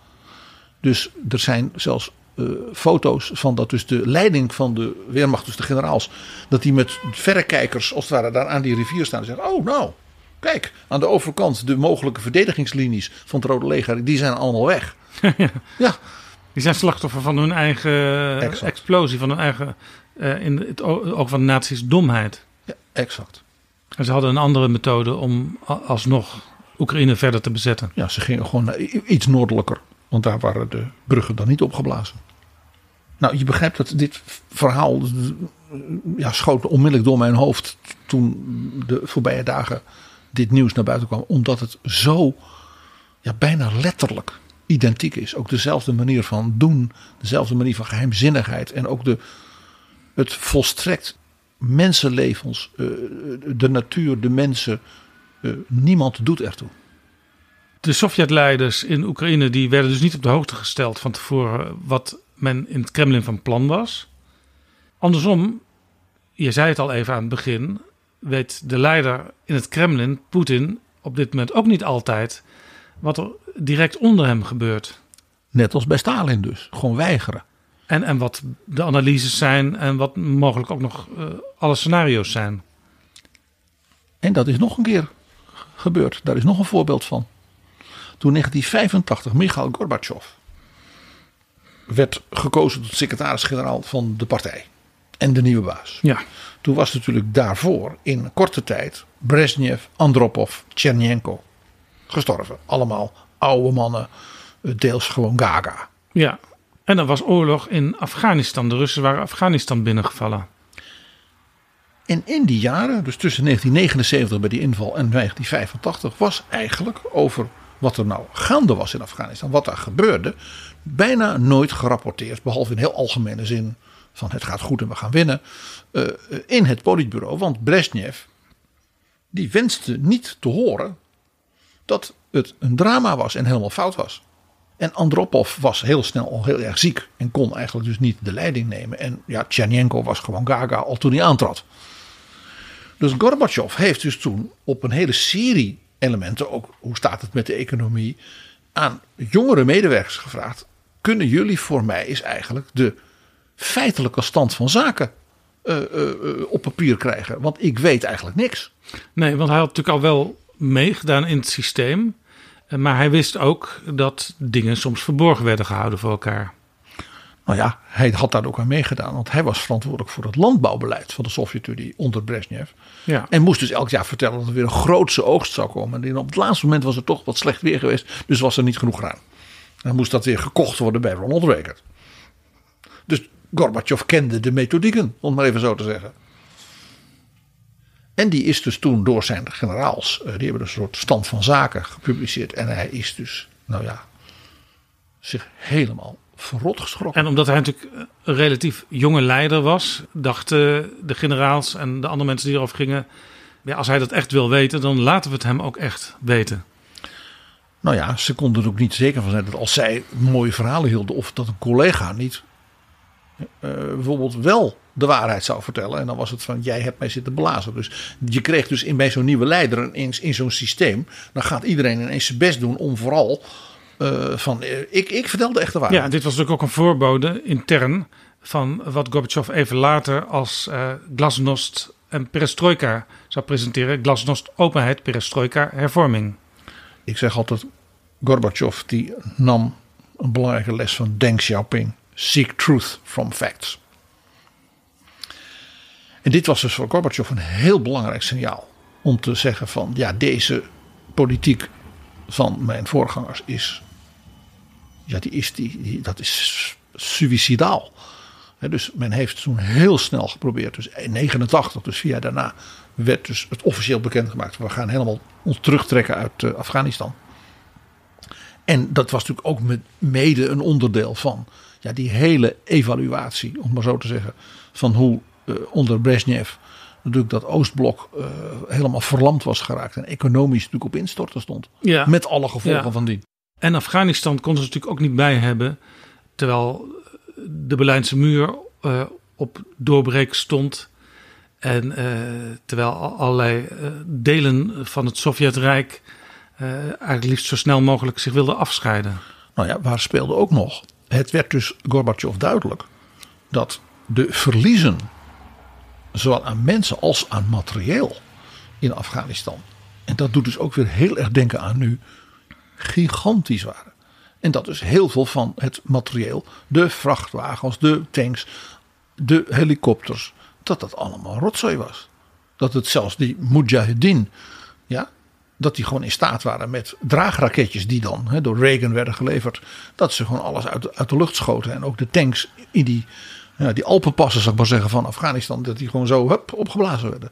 Dus er zijn zelfs uh, foto's van dat dus de leiding van de Weermacht, dus de generaals, dat die met verrekijkers als het ware daar aan die rivier staan en zeggen: Oh, nou, kijk, aan de overkant de mogelijke verdedigingslinies van het Rode Leger, die zijn allemaal weg. [LAUGHS] ja. Die zijn slachtoffer van hun eigen Exact. explosie, van hun eigen, uh, in het oog van de nazi's, domheid. Ja, exact. En ze hadden een andere methode om alsnog Oekraïne verder te bezetten. Ja, ze gingen gewoon iets noordelijker, want daar waren de bruggen dan niet opgeblazen. Nou, je begrijpt dat dit verhaal ja, schoot onmiddellijk door mijn hoofd toen de voorbije dagen dit nieuws naar buiten kwam. Omdat het zo ja, bijna letterlijk identiek is. Ook dezelfde manier van doen, dezelfde manier van geheimzinnigheid en ook de, het volstrekt mensenlevens, eh, de natuur, de mensen, eh, niemand doet ertoe. De Sovjetleiders in Oekraïne die werden dus niet op de hoogte gesteld van tevoren wat men in het Kremlin van plan was. Andersom, je zei het al even aan het begin, weet de leider in het Kremlin, Poetin, op dit moment ook niet altijd wat er direct onder hem gebeurt. Net als bij Stalin dus, gewoon weigeren. En, en wat de analyses zijn en wat mogelijk ook nog uh, alle scenario's zijn. En dat is nog een keer gebeurd. Daar is nog een voorbeeld van. Toen 1985 Mikhail Gorbachev werd gekozen tot secretaris-generaal van de partij. En de nieuwe baas. Ja. Toen was natuurlijk daarvoor in korte tijd Brezhnev, Andropov, Chernenko gestorven. Allemaal oude mannen, deels gewoon gaga. Ja, en er was oorlog in Afghanistan. De Russen waren Afghanistan binnengevallen. En in die jaren, dus tussen 1979 bij die inval en 1985, was eigenlijk over wat er nou gaande was in Afghanistan, wat daar gebeurde, bijna nooit gerapporteerd. Behalve in heel algemene zin van het gaat goed en we gaan winnen. Uh, in het politbureau. Want Brezhnev, die wenste niet te horen dat het een drama was en helemaal fout was. En Andropov was heel snel al heel erg ziek en kon eigenlijk dus niet de leiding nemen. En ja, Tchernenko was gewoon gaga al toen hij aantrad. Dus Gorbachev heeft dus toen op een hele serie elementen, ook hoe staat het met de economie, aan jongere medewerkers gevraagd. Kunnen jullie voor mij is eigenlijk de feitelijke stand van zaken uh, uh, op papier krijgen? Want ik weet eigenlijk niks. Nee, want hij had natuurlijk al wel meegedaan in het systeem. Maar hij wist ook dat dingen soms verborgen werden gehouden voor elkaar. Nou ja, hij had daar ook aan meegedaan. Want hij was verantwoordelijk voor het landbouwbeleid van de Sovjet-Unie onder Brezhnev. Ja. En moest dus elk jaar vertellen dat er weer een grootse oogst zou komen. En op het laatste moment was het toch wat slecht weer geweest. Dus was er niet genoeg graan. Dan moest dat weer gekocht worden bij Ronald Reagan. Dus Gorbachev kende de methodieken, om maar even zo te zeggen. En die is dus toen door zijn generaals, eh, die hebben dus een soort stand van zaken gepubliceerd. En hij is dus, nou ja, zich helemaal verrot geschrokken. En omdat hij natuurlijk een relatief jonge leider was, dachten de generaals en de andere mensen die erover gingen. Ja, als hij dat echt wil weten, dan laten we het hem ook echt weten. Nou ja, ze konden er ook niet zeker van zijn dat als zij mooie verhalen hielden, of dat een collega niet bijvoorbeeld wel de waarheid zou vertellen. En dan was het van, jij hebt mij zitten blazen. Dus je kreeg dus in, bij zo'n nieuwe leider in, in zo'n systeem. Dan gaat iedereen ineens zijn best doen om vooral uh, van, uh, ik, ik vertel de echte waarheid. Ja, dit was natuurlijk ook een voorbode intern van wat Gorbachev even later als uh, glasnost en perestroika zou presenteren. Glasnost openheid, perestroika hervorming. Ik zeg altijd, Gorbachev die nam een belangrijke les van Deng Xiaoping. Seek truth from facts. En dit was dus voor Gorbachev een heel belangrijk signaal. Om te zeggen van ja, deze politiek van mijn voorgangers is. Ja, die is, die, dat is suicidaal. Dus men heeft toen heel snel geprobeerd. Dus in 89, dus vier jaar daarna, werd dus het officieel bekendgemaakt. We gaan helemaal ons terugtrekken uit uh, Afghanistan. En dat was natuurlijk ook met mede een onderdeel van ja, die hele evaluatie, om maar zo te zeggen, van hoe uh, onder Brezhnev natuurlijk dat Oostblok uh, helemaal verlamd was geraakt en economisch natuurlijk op instorten stond. Ja. Met alle gevolgen Ja. van dien. En Afghanistan kon ze natuurlijk ook niet bij hebben. Terwijl de Berlijnse muur eh, op doorbreken stond. En eh, terwijl al- allerlei eh, delen van het Sovjetrijk eh, eigenlijk liefst zo snel mogelijk zich wilden afscheiden. Nou ja, waar speelde ook nog? Het werd dus Gorbachev duidelijk dat de verliezen, zowel aan mensen als aan materieel in Afghanistan. En dat doet dus ook weer heel erg denken aan nu, gigantisch waren. En dat dus heel veel van het materieel, de vrachtwagens, de tanks, de helikopters, dat dat allemaal rotzooi was. Dat het zelfs die Mujahideen, ja, dat die gewoon in staat waren met draagraketjes die dan door Reagan werden geleverd. Dat ze gewoon alles uit, uit de lucht schoten. En ook de tanks in die, ja, die Alpenpassen, zou ik maar zeggen, van Afghanistan. Dat die gewoon zo hup, opgeblazen werden.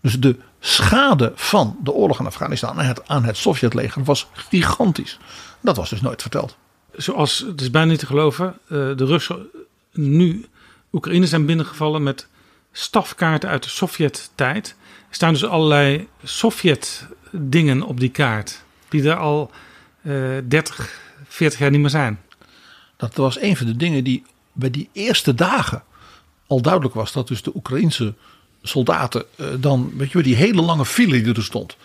Dus de schade van de oorlog in Afghanistan aan het, Sovjetleger was gigantisch. Dat was dus nooit verteld. Zoals, het is bijna niet te geloven, eh, de Russen nu Oekraïne zijn binnengevallen met stafkaarten uit de Sovjet-tijd. Er staan dus allerlei Sovjet-dingen op die kaart, die er al eh 30, 40 jaar niet meer zijn. Dat was een van de dingen die bij die eerste dagen al duidelijk was. Dat dus de Oekraïnse soldaten eh, dan, weet je wel, die hele lange file die er stond.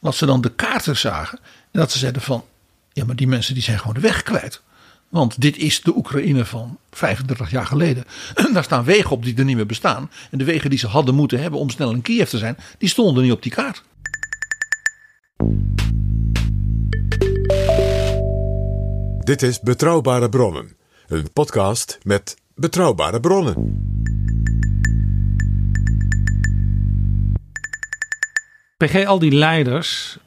Dat ze dan de kaarten zagen en dat ze zeiden van, ja maar die mensen die zijn gewoon de weg kwijt. Want dit is de Oekraïne van 35 jaar geleden. En [CLEARS THROAT] daar staan wegen op die er niet meer bestaan. En de wegen die ze hadden moeten hebben om snel in Kiev te zijn, die stonden niet op die kaart. Dit is Betrouwbare Bronnen, een podcast met betrouwbare bronnen. PG, al die leiders,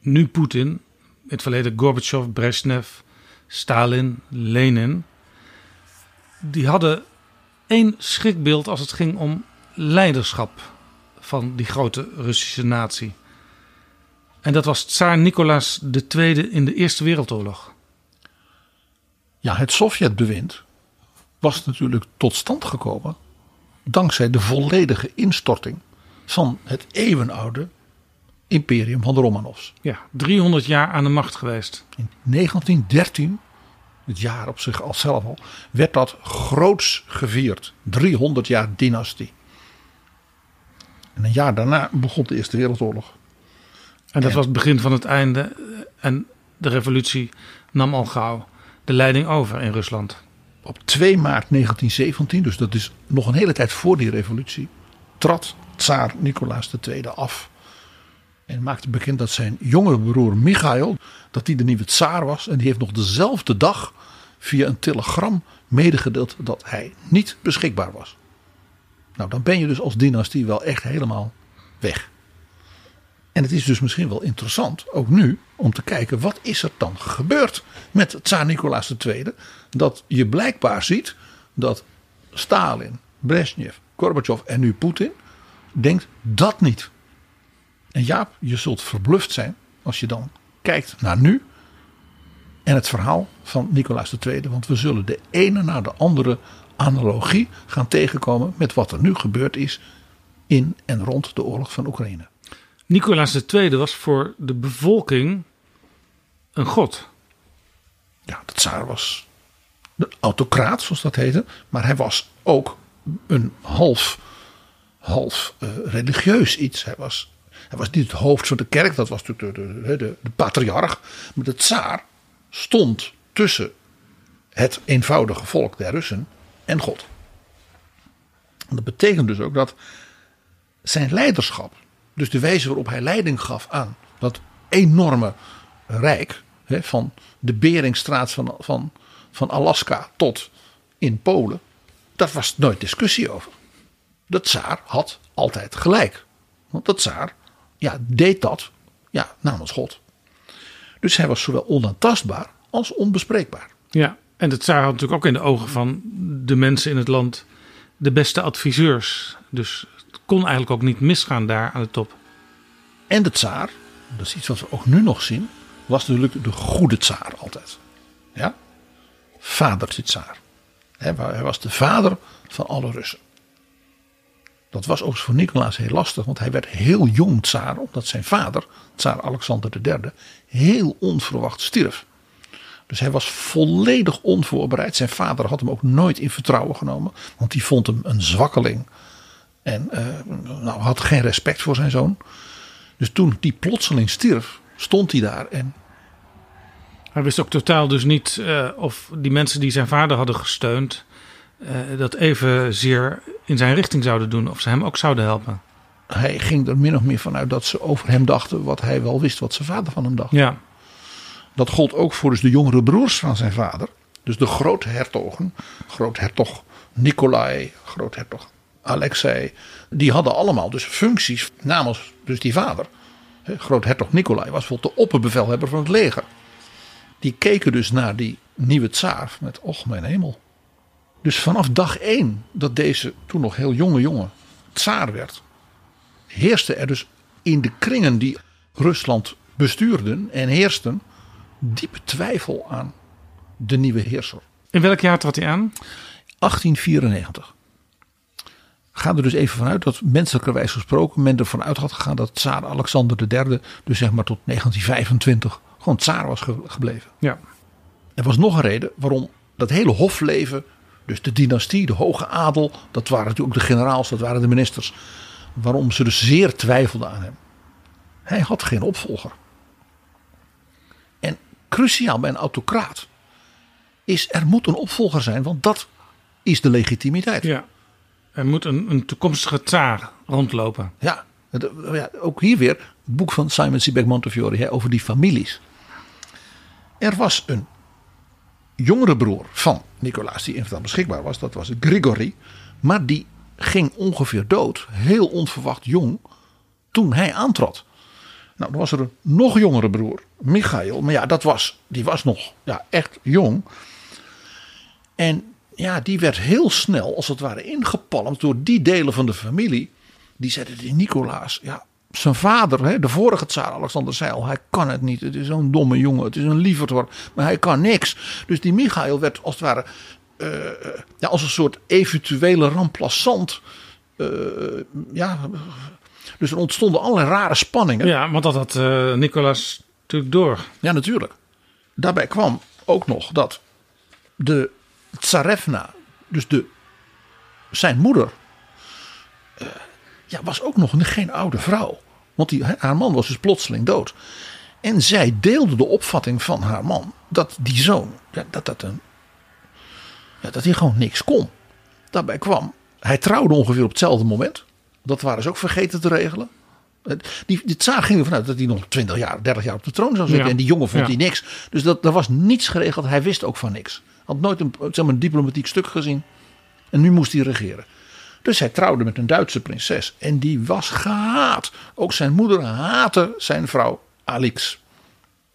nu Poetin, in het verleden Gorbachev, Brezhnev, Stalin, Lenin, die hadden één schrikbeeld als het ging om leiderschap van die grote Russische natie. En dat was tsaar Nicolaas II in de Eerste Wereldoorlog. Ja, het Sovjetbewind was natuurlijk tot stand gekomen dankzij de volledige instorting van het eeuwenoude imperium van de Romanovs. Ja, 300 jaar aan de macht geweest. In 1913, het jaar op zich als zelf al, werd dat groots gevierd. 300 jaar dynastie. En een jaar daarna begon de Eerste Wereldoorlog. En dat En- was het begin van het einde. En de revolutie nam al gauw de leiding over in Rusland. Op 2 maart 1917, dus dat is nog een hele tijd voor die revolutie, trad tsaar Nicolaas II af. En maakte bekend dat zijn jongere broer Michail, dat hij de nieuwe tsaar was. En die heeft nog dezelfde dag via een telegram medegedeeld dat hij niet beschikbaar was. Nou, dan ben je dus als dynastie wel echt helemaal weg. En het is dus misschien wel interessant, ook nu, om te kijken wat is er dan gebeurd met tsaar Nicolaas II. Dat je blijkbaar ziet dat Stalin, Brezhnev, Gorbachev en nu Poetin denkt dat niet. En Jaap, je zult verbluft zijn als je dan kijkt naar nu en het verhaal van Nicolaas II. Want we zullen de ene na de andere analogie gaan tegenkomen met wat er nu gebeurd is in en rond de oorlog van Oekraïne. Nicolaas II was voor de bevolking een god. Ja, de tsaar was de autocraat, zoals dat heette. Maar hij was ook een half, half eh, religieus iets. Hij was, hij was niet het hoofd van de kerk, dat was natuurlijk de, de, de, patriarch. Maar de tsaar stond tussen het eenvoudige volk der Russen en God. Dat betekent dus ook dat zijn leiderschap, dus de wijze waarop hij leiding gaf aan dat enorme rijk, hè, van de Beringstraat van, van, van Alaska tot in Polen, daar was nooit discussie over. De tsaar had altijd gelijk. Want de tsaar ja, deed dat ja, namens God. Dus hij was zowel onaantastbaar als onbespreekbaar. Ja, en de tsaar had natuurlijk ook in de ogen van de mensen in het land de beste adviseurs. Dus kon eigenlijk ook niet misgaan daar aan de top. En de tsaar, dat is iets wat we ook nu nog zien, was natuurlijk de goede tsaar altijd. Ja? Vadertje tsaar. Hij was de vader van alle Russen. Dat was ook voor Nicolaas heel lastig, want hij werd heel jong tsaar, omdat zijn vader, tsaar Alexander III, heel onverwacht stierf. Dus hij was volledig onvoorbereid. Zijn vader had hem ook nooit in vertrouwen genomen, want die vond hem een zwakkeling. En eh, nou, had geen respect voor zijn zoon. Dus toen die plotseling stierf, stond hij daar en Hij wist ook totaal dus niet eh, of die mensen die zijn vader hadden gesteund... eh, dat evenzeer in zijn richting zouden doen. Of ze hem ook zouden helpen. hij ging er min of meer vanuit dat ze over hem dachten wat hij wel wist wat zijn vader van hem dacht. Ja, Dat gold ook voor dus de jongere broers van zijn vader. Dus de groothertogen, groothertog Nicolai, groothertog Alexei. Die hadden allemaal dus functies namens dus die vader. Groothertog Nicolai was bijvoorbeeld de opperbevelhebber van het leger. Die keken dus naar die nieuwe tsaar met, och mijn hemel. Dus vanaf dag één dat deze toen nog heel jonge jongen tsaar werd. heerste er dus in de kringen die Rusland bestuurden en heersten diepe twijfel aan de nieuwe heerser. In welk jaar trad hij aan? 1894. Ga er dus even vanuit dat menselijkerwijs gesproken men ervan uit had gegaan dat tsaar Alexander III dus zeg maar tot 1925 gewoon tsaar was ge- gebleven. Ja. Er was nog een reden waarom dat hele hofleven, dus de dynastie, de hoge adel, dat waren natuurlijk ook de generaals, dat waren de ministers, waarom ze dus zeer twijfelden aan hem. Hij had geen opvolger. En cruciaal bij een autocraat is er moet een opvolger zijn, want dat is de legitimiteit. ja. Er moet een, een toekomstige tsaar rondlopen. Ja, ja, ook hier weer het boek van Simon Sebag Montefiore over die families. Er was een jongere broer van Nicolaas die inderdaad beschikbaar was. Dat was Grigori. Maar die ging ongeveer dood, heel onverwacht jong, toen hij aantrad. Nou, dan was er een nog jongere broer, Michael. Maar ja, dat was, die was nog ja, echt jong. En ja, die werd heel snel, als het ware, ingepalmd door die delen van de familie. Die zeiden die Nicolaas, ja, zijn vader, hè, de vorige tsaar Alexander zei al, hij kan het niet. Het is zo'n domme jongen, het is een lieverd, maar hij kan niks. Dus die Michael werd als het ware eh, ja, als een soort eventuele remplaçant. eh, ja, dus er ontstonden allerlei rare spanningen. Ja, want dat had eh, Nicolas natuurlijk door. Ja, natuurlijk. Daarbij kwam ook nog dat de Tsarevna, dus de, zijn moeder, eh, ja, was ook nog een- geen oude vrouw. Want die, haar man was dus plotseling dood. En zij deelde de opvatting van haar man dat die zoon, ja, dat, dat, een, ja, dat hij gewoon niks kon. Daarbij kwam, hij trouwde ongeveer op hetzelfde moment. Dat waren ze ook vergeten te regelen. Die, die tsaar ging ervan uit dat hij nog 20 jaar, 30 jaar op de troon zou zitten. Ja. En die jongen vond Ja. hij niks. Dus dat, er was niets geregeld. Hij wist ook van niks. Had nooit een, zeg maar, een diplomatiek stuk gezien. En nu moest hij regeren. Dus hij trouwde met een Duitse prinses. En die was gehaat. Ook zijn moeder haatte zijn vrouw Alix.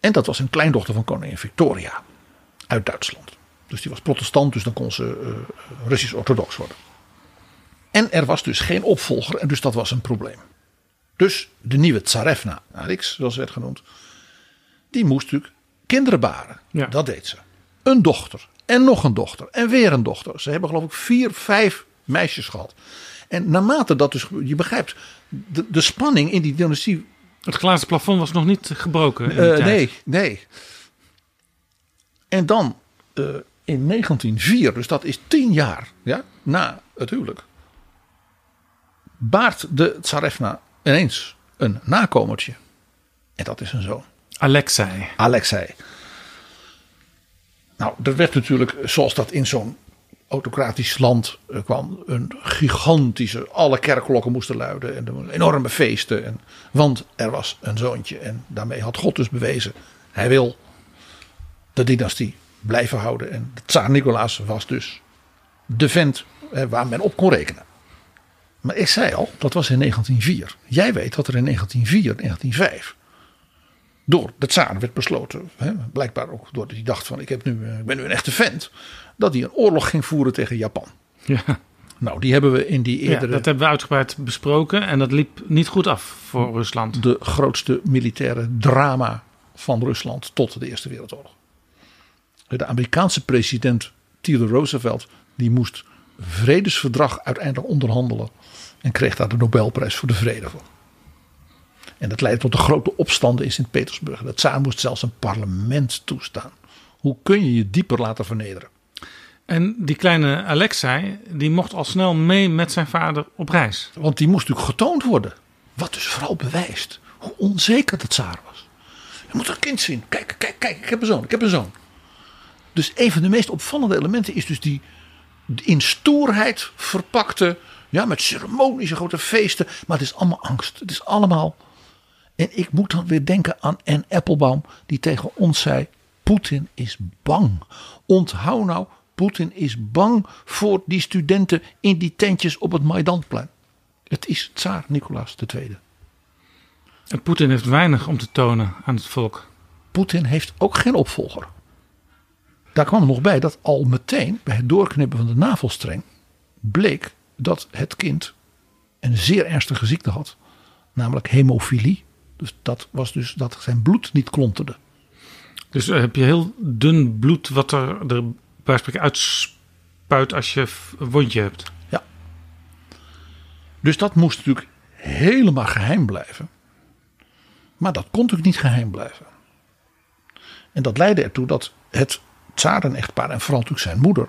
En dat was een kleindochter van koningin Victoria. Uit Duitsland. Dus die was protestant. Dus dan kon ze eh, Russisch-orthodox worden. En er was dus geen opvolger. En dus dat was een probleem. Dus de nieuwe Tsarevna, Alix zoals werd genoemd. Die moest natuurlijk kinderen baren. Ja. Dat deed ze. Een dochter. En nog een dochter. En weer een dochter. Ze hebben geloof ik vier, vijf meisjes gehad. En naarmate dat dus, je begrijpt, de, de spanning in die dynastie. Het glazen plafond was nog niet gebroken. eh, nee, nee. En dan eh, in 1904, dus dat is tien jaar ja, na het huwelijk. Baart de Tsarevna ineens een nakomertje. En dat is een zoon. Alexei. Alexei. Nou, er werd natuurlijk, zoals dat in zo'n autocratisch land eh, kwam, een gigantische, alle kerkklokken moesten luiden en enorme feesten. En, want er was een zoontje en daarmee had God dus bewezen, hij wil de dynastie blijven houden. En de tsaar Nicolaas was dus de vent waar men op kon rekenen. Maar ik zei al, dat was in 1904. Jij weet dat er in 1904, 1905 door de tsaar werd besloten, hè, blijkbaar ook door die dacht van ik, heb nu, eh, ik ben nu een echte vent, dat hij een oorlog ging voeren tegen Japan. Ja. Nou, die hebben we in die ja, eerdere, dat hebben we uitgebreid besproken. En dat liep niet goed af voor Rusland. de grootste militaire drama van Rusland tot de Eerste Wereldoorlog. De Amerikaanse president Theodore Roosevelt, die moest vredesverdrag uiteindelijk onderhandelen en kreeg daar de Nobelprijs voor de vrede voor. En dat leidde tot de grote opstanden in Sint-Petersburg. De tsaar moest zelfs een parlement toestaan. Hoe kun je je dieper laten vernederen? En die kleine Alexei, die mocht al snel mee met zijn vader op reis. Want die moest natuurlijk getoond worden. Wat dus vooral bewijst hoe onzeker de tsaar was. Je moet dat kind zien. Kijk, kijk, kijk, ik heb een zoon, ik heb een zoon. Dus een van de meest opvallende elementen is dus die in stoerheid verpakte, ja, met ceremonische grote feesten. Maar het is allemaal angst. Het is allemaal. En ik moet dan weer denken aan Anne Applebaum, die tegen ons zei: Poetin is bang. Onthoud nou, Poetin is bang voor die studenten in die tentjes op het Maidanplein. Het is tsaar Nicolaas II. En Poetin heeft weinig om te tonen aan het volk. Poetin heeft ook geen opvolger. Daar kwam nog bij dat al meteen bij het doorknippen van de navelstreng bleek dat het kind een zeer ernstige ziekte had. namelijk hemofilie. Dus dat was dus dat zijn bloed niet klonterde. Dus dan heb je heel dun bloed wat er, er bij spreken uitspuit als je een wondje hebt. Ja. Dus dat moest natuurlijk helemaal geheim blijven. Maar dat kon natuurlijk niet geheim blijven. En dat leidde ertoe dat het tsaren-echtpaar en vooral natuurlijk zijn moeder...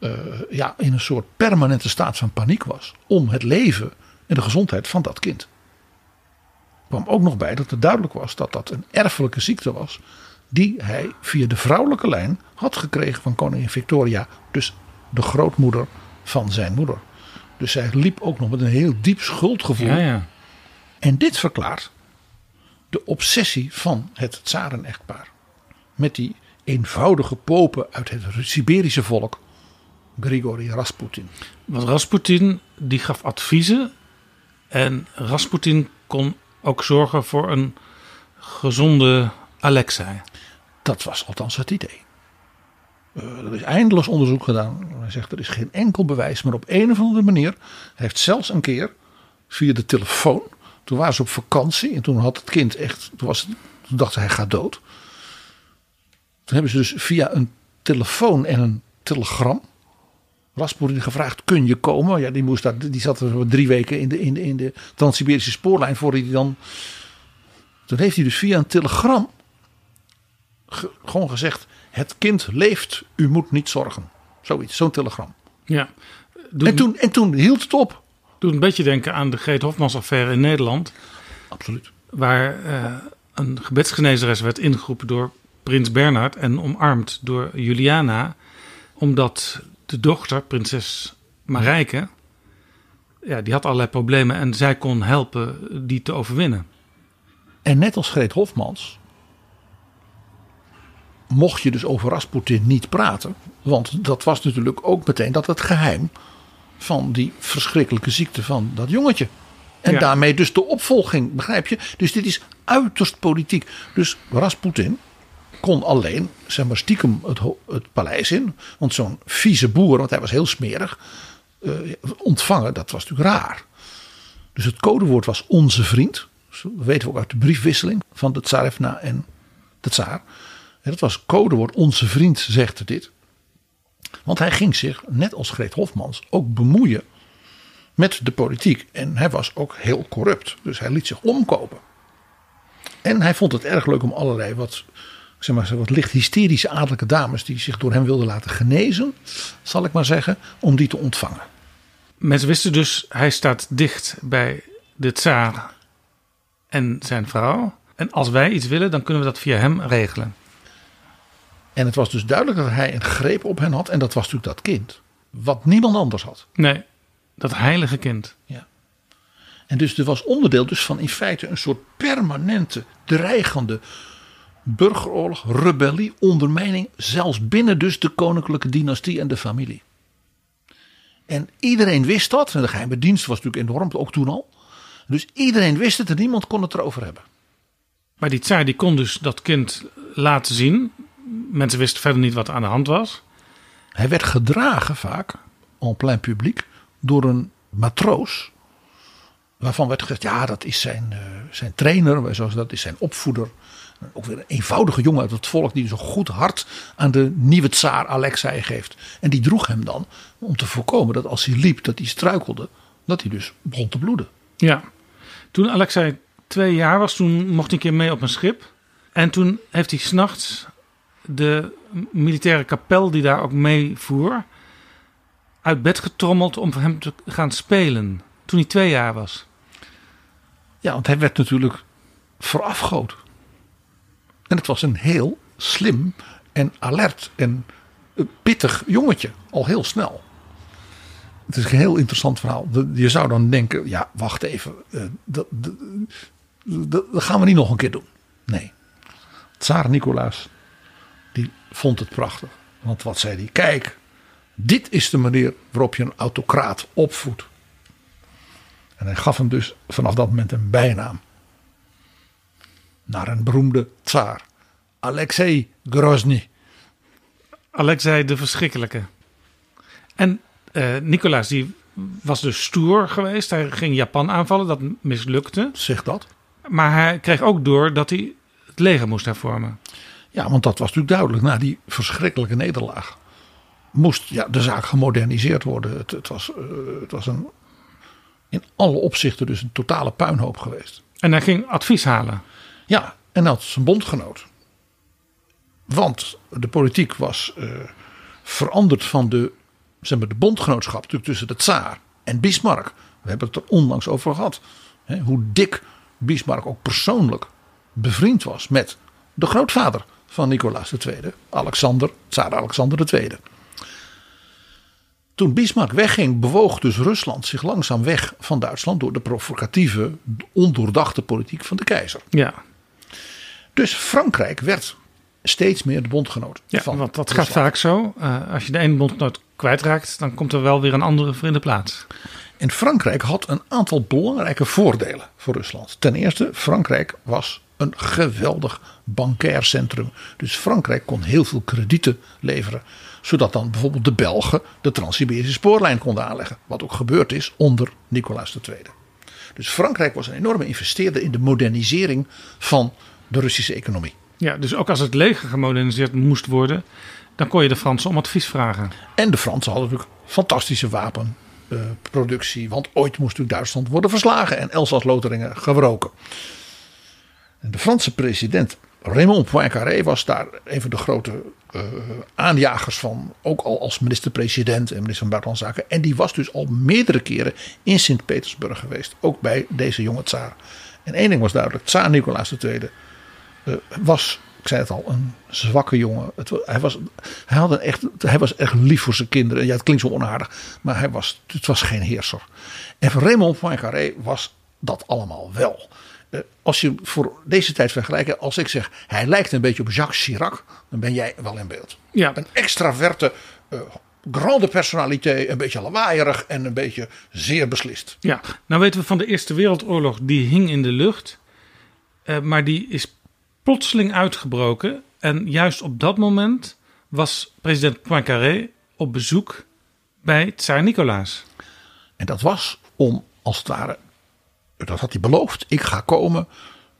Uh, ja, in een soort permanente staat van paniek was. Om het leven en de gezondheid van dat kind. Kwam ook nog bij dat het duidelijk was dat dat een erfelijke ziekte was. Die hij via de vrouwelijke lijn had gekregen van koningin Victoria. Dus de grootmoeder van zijn moeder. Dus zij liep ook nog met een heel diep schuldgevoel. Ja, ja. En dit verklaart de obsessie van het tsaren-echtpaar. Met die eenvoudige popen uit het Siberische volk. Grigori Rasputin. Want Rasputin die gaf adviezen. En Rasputin kon ook zorgen voor een gezonde Alexei. Dat was althans het idee. Uh, er is eindeloos onderzoek gedaan. Hij zegt er is geen enkel bewijs. Maar op een of andere manier heeft zelfs een keer via de telefoon. Toen waren ze op vakantie en toen had het kind echt. Toen, was het, hij gaat dood. Toen hebben ze dus via een telefoon en een telegram. Rasputin gevraagd: kun je komen? Ja, die, moest daar, die zat er drie weken in de, in de, in de Trans-Siberische spoorlijn voordat hij dan. Toen heeft hij dus via een telegram ge, gewoon gezegd: Het kind leeft, u moet niet zorgen. Zoiets, zo'n telegram. Ja. En, toen, en toen hield het op. Doet een beetje denken aan de Greet Hofmans affaire in Nederland. Absoluut. Waar uh, een gebedsgenezeres werd ingeroepen door prins Bernhard en omarmd door Juliana. Omdat de dochter, prinses Marijke, ja, die had allerlei problemen en zij kon helpen die te overwinnen. En net als Greet Hofmans mocht je dus over Rasputin niet praten. Want dat was natuurlijk ook meteen dat het geheim van die verschrikkelijke ziekte van dat jongetje. En Ja. daarmee dus de opvolging, begrijp je? Dus dit is uiterst politiek. Dus Rasputin kon alleen, zeg stiekem het, het paleis in. Want zo'n vieze boer, want hij was heel smerig, eh, ontvangen, dat was natuurlijk raar. Dus het codewoord was onze vriend. Zo weten we ook uit de briefwisseling van de tsarevna en de tsaar. Dat was codewoord onze vriend zegt dit. Want hij ging zich, net als Greet Hofmans, ook bemoeien met de politiek. En hij was ook heel corrupt. Dus hij liet zich omkopen. En hij vond het erg leuk om allerlei wat, zeg maar, wat licht hysterische adellijke dames... die zich door hem wilden laten genezen, zal ik maar zeggen, om die te ontvangen. Mensen wisten dus, hij staat dicht bij de tsaar en zijn vrouw. En als wij iets willen, dan kunnen we dat via hem regelen. En het was dus duidelijk dat hij een greep op hen had. En dat was natuurlijk dat kind. Wat niemand anders had. Nee, dat heilige kind. En dus er was onderdeel dus van in feite een soort permanente, dreigende burgeroorlog, rebellie, ondermijning. Zelfs binnen dus de koninklijke dynastie en de familie. En iedereen wist dat. En de geheime dienst was natuurlijk enorm, ook toen al. Dus iedereen wist het en niemand kon het erover hebben. Maar die tsaar die kon dus dat kind laten zien. Mensen wisten verder niet wat er aan de hand was. Hij werd gedragen vaak, en plein publiek, door een matroos. Waarvan werd gezegd, ja, dat is zijn, eh, zijn trainer, zoals dat is zijn opvoeder. Ook weer een eenvoudige jongen uit het volk die zo'n goed hart aan de nieuwe tsaar Alexei geeft. En die droeg hem dan om te voorkomen dat als hij liep, dat hij struikelde, dat hij dus begon te bloeden. Ja. Toen Alexei twee jaar was, toen mocht hij een keer mee op een schip. En toen heeft hij s'nachts de militaire kapel die daar ook meevoer... uit bed getrommeld om voor hem te gaan spelen. Toen hij twee jaar was. Ja, want hij werd natuurlijk voorafgoed. En het was een heel slim en alert en eh, pittig jongetje. Al heel snel. Het is een heel interessant verhaal. Je zou dan denken, ja, wacht even. eh, Dat, dat, dat, dat gaan we niet nog een keer doen. Nee. Tsaar Nicolaas, die vond het prachtig. Want wat zei hij? Kijk, dit is de manier waarop je een autocraat opvoedt. En hij gaf hem dus vanaf dat moment een bijnaam. Naar een beroemde tsaar. Alexei Grozny. Alexei de Verschrikkelijke. En eh, Nicolaas die was dus stoer geweest. Hij ging Japan aanvallen, dat mislukte. Zeg dat. Maar hij kreeg ook door dat hij het leger moest hervormen. Ja, want dat was natuurlijk duidelijk. Na die verschrikkelijke nederlaag moest ja, de zaak gemoderniseerd worden. Het, het, was, eh, het was een, in alle opzichten dus een totale puinhoop geweest. En hij ging advies halen. Ja, en dat zijn bondgenoot. Want de politiek was eh, veranderd van de, zeg maar, de bondgenootschap tussen de tsaar en Bismarck. We hebben het er onlangs over gehad. Hè, hoe dik Bismarck ook persoonlijk bevriend was met de grootvader van Nicolaas II, Alexander, tsaar Alexander II. Toen Bismarck wegging, bewoog dus Rusland zich langzaam weg van Duitsland door de provocatieve, ondoordachte politiek van de keizer. Ja, Dus Frankrijk werd steeds meer de bondgenoot ja van want dat gaat vaak zo. Eh, als je de ene bondgenoot kwijtraakt, dan komt er wel weer een andere voor in de plaats. En Frankrijk had een aantal belangrijke voordelen voor Rusland. Ten eerste, Frankrijk was een geweldig bankair centrum. Dus Frankrijk kon heel veel kredieten leveren. Zodat dan bijvoorbeeld de Belgen de Trans-Siberische spoorlijn konden aanleggen. Wat ook gebeurd is onder Nicolaas II. Dus Frankrijk was een enorme investeerder in de modernisering van de Russische economie. Ja, dus ook als het leger gemoderniseerd moest worden, dan kon je de Fransen om advies vragen. En de Fransen hadden natuurlijk fantastische wapenproductie. want ooit moest natuurlijk Duitsland worden verslagen en Elsass-Lotharingen gebroken. En de Franse president Raymond Poincaré was daar een van de grote eh, aanjagers van. Ook al als minister-president en minister van Buitenlandse Zaken. En die was dus al meerdere keren in Sint-Petersburg geweest. Ook bij deze jonge tsaar. En één ding was duidelijk. Tsaar Nicolaas II was, ik zei het al, een zwakke jongen. Het, hij, was, hij, had een echt, hij was echt lief voor zijn kinderen. Ja, het klinkt zo onaardig. Maar hij was, het was geen heerser. En voor Raymond Poincaré was dat allemaal wel. Eh, als je voor deze tijd vergelijkt, als ik zeg hij lijkt een beetje op Jacques Chirac, dan ben jij wel in beeld. Ja, Een extraverte, eh, grande personaliteit, een beetje lawaaierig en een beetje zeer beslist. ja. Nou weten we van de Eerste Wereldoorlog, die hing in de lucht. Eh, maar die is plotseling uitgebroken. En juist op dat moment was president Poincaré op bezoek bij tsaar Nicolaas. En dat was om, als het ware, dat had hij beloofd, ik ga komen.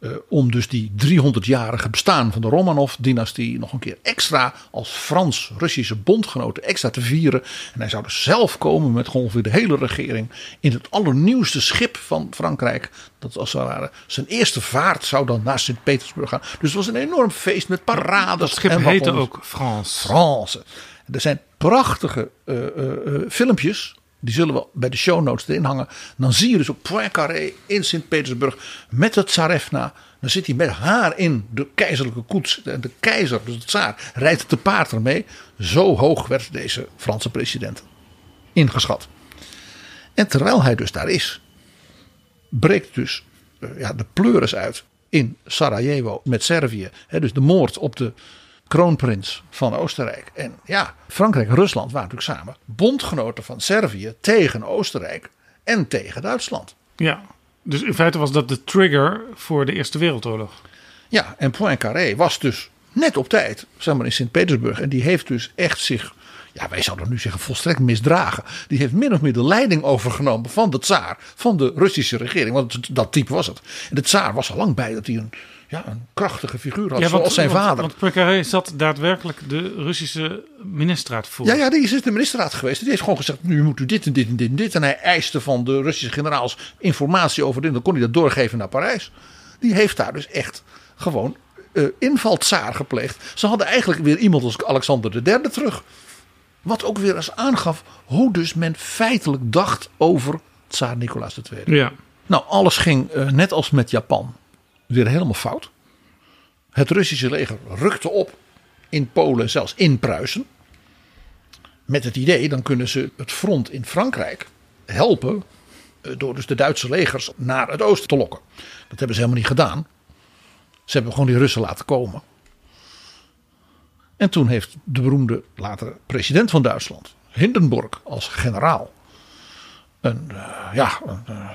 Eh, om dus die 300-jarige bestaan van de Romanov-dynastie nog een keer extra als Frans-Russische bondgenoten extra te vieren. En hij zou dus zelf komen met ongeveer de hele regering in het allernieuwste schip van Frankrijk. Dat als het ware zijn eerste vaart zou dan naar Sint-Petersburg gaan. Dus het was een enorm feest met parades. Dat schip en heette ook Frans. France. Er zijn prachtige eh, eh, filmpjes. Die zullen we bij de show notes erin hangen. Dan zie je dus op Poincaré in Sint-Petersburg met de tsarevna. Dan zit hij met haar in de keizerlijke koets. De keizer, dus de tsaar, rijdt te paard ermee. Zo hoog werd deze Franse president ingeschat. En terwijl hij dus daar is, breekt dus eh, ja, de pleuris uit in Sarajevo met Servië. Dus de moord op de kroonprins van Oostenrijk. En ja, Frankrijk en Rusland waren natuurlijk samen bondgenoten van Servië tegen Oostenrijk en tegen Duitsland. Ja, dus in feite was dat de trigger voor de Eerste Wereldoorlog. Ja, en Poincaré was dus net op tijd, zeg maar in Sint-Petersburg. En die heeft dus echt zich, ja wij zouden nu zeggen volstrekt misdragen. Die heeft min of meer de leiding overgenomen van de tsaar, van de Russische regering. Want dat type was het. En de tsaar was al lang bij dat hij een, ja, een krachtige figuur had, zoals zijn want, vader. Want Poincaré zat daadwerkelijk de Russische ministerraad voor. Ja, ja, die is in de ministerraad geweest. Die heeft gewoon gezegd, nu moet u dit en dit en dit en dit. En hij eiste van de Russische generaals informatie over dit. Dan kon hij dat doorgeven naar Parijs. Die heeft daar dus echt gewoon invaltsaar gepleegd. Ze hadden eigenlijk weer iemand als Alexander III terug. Wat ook weer eens aangaf hoe dus men feitelijk dacht over tsaar Nicolaas II. Ja. Nou, alles ging eh, net als met Japan weer helemaal fout. Het Russische leger rukte op in Polen, zelfs in Pruisen. Met het idee, dan kunnen ze het front in Frankrijk helpen. eh, Door dus de Duitse legers naar het oosten te lokken. Dat hebben ze helemaal niet gedaan. Ze hebben gewoon die Russen laten komen. En toen heeft de beroemde latere president van Duitsland, Hindenburg, als generaal. een, eh, ja, een eh,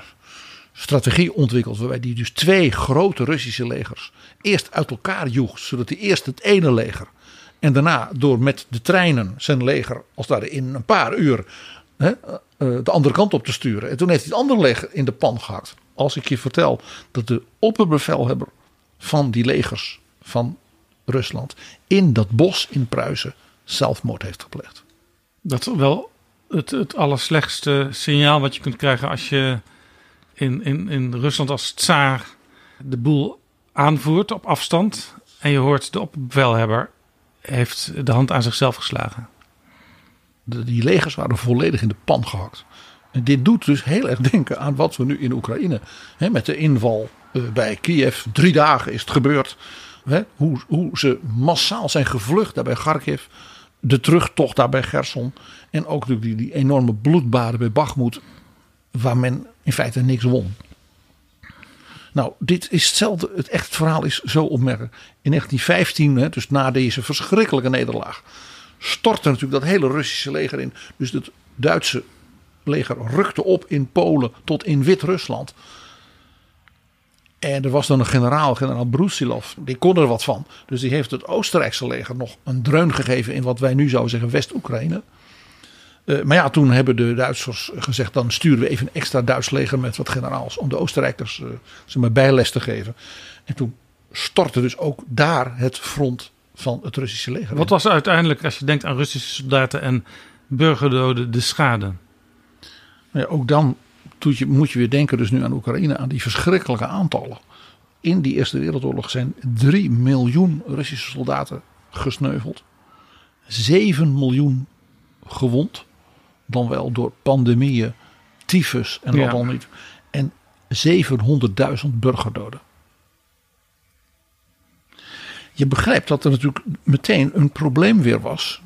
strategie ontwikkeld. Waarbij die dus twee grote Russische legers eerst uit elkaar joeg. Zodat hij eerst het ene leger en daarna door met de treinen zijn leger als daar in een paar uur hè, eh, de andere kant op te sturen. En toen heeft hij het andere leger in de pan gehakt. Als ik je vertel dat de opperbevelhebber van die legers van Rusland in dat bos in Pruisen zelfmoord heeft gepleegd. Dat is wel het, het allerslechtste signaal wat je kunt krijgen als je in, in, in Rusland als tsaar de boel aanvoert op afstand. En je hoort de opperbevelhebber heeft de hand aan zichzelf geslagen. Die legers waren volledig in de pan gehakt. En dit doet dus heel erg denken aan wat we nu in Oekraïne. Hè, met de inval eh, bij Kiev. Drie dagen is het gebeurd. Hè, hoe, hoe ze massaal zijn gevlucht daar bij Kharkiv. De terugtocht daar bij Gerson. En ook natuurlijk die, die enorme bloedbaden bij Bakhmut. Waar men in feite niks won. Nou, dit is hetzelfde. Het echt verhaal is zo opmerkelijk. In 1915, hè, dus na deze verschrikkelijke nederlaag. stortte natuurlijk dat hele Russische leger in. Dus het Duitse leger rukte op in Polen tot in Wit-Rusland. En er was dan een generaal, generaal Brusilov, die kon er wat van. Dus die heeft het Oostenrijkse leger nog een dreun gegeven in wat wij nu zouden zeggen West-Oekraïne. Uh, maar ja, toen hebben de Duitsers gezegd: dan sturen we even een extra Duits leger met wat generaals. om de Oostenrijkers uh, zeg maar, bijles te geven. En toen stortte dus ook daar het front van het Russische leger. Wat was uiteindelijk, als je denkt aan Russische soldaten en burgerdoden, de schade? Ja, ook dan je, moet je weer denken dus nu aan Oekraïne, aan die verschrikkelijke aantallen. In die Eerste Wereldoorlog zijn 3 miljoen Russische soldaten gesneuveld. 7 miljoen gewond. Dan wel door pandemieën, tyfus en wat dan niet. En 700.000 burgerdoden. Je begrijpt dat er natuurlijk meteen een probleem weer was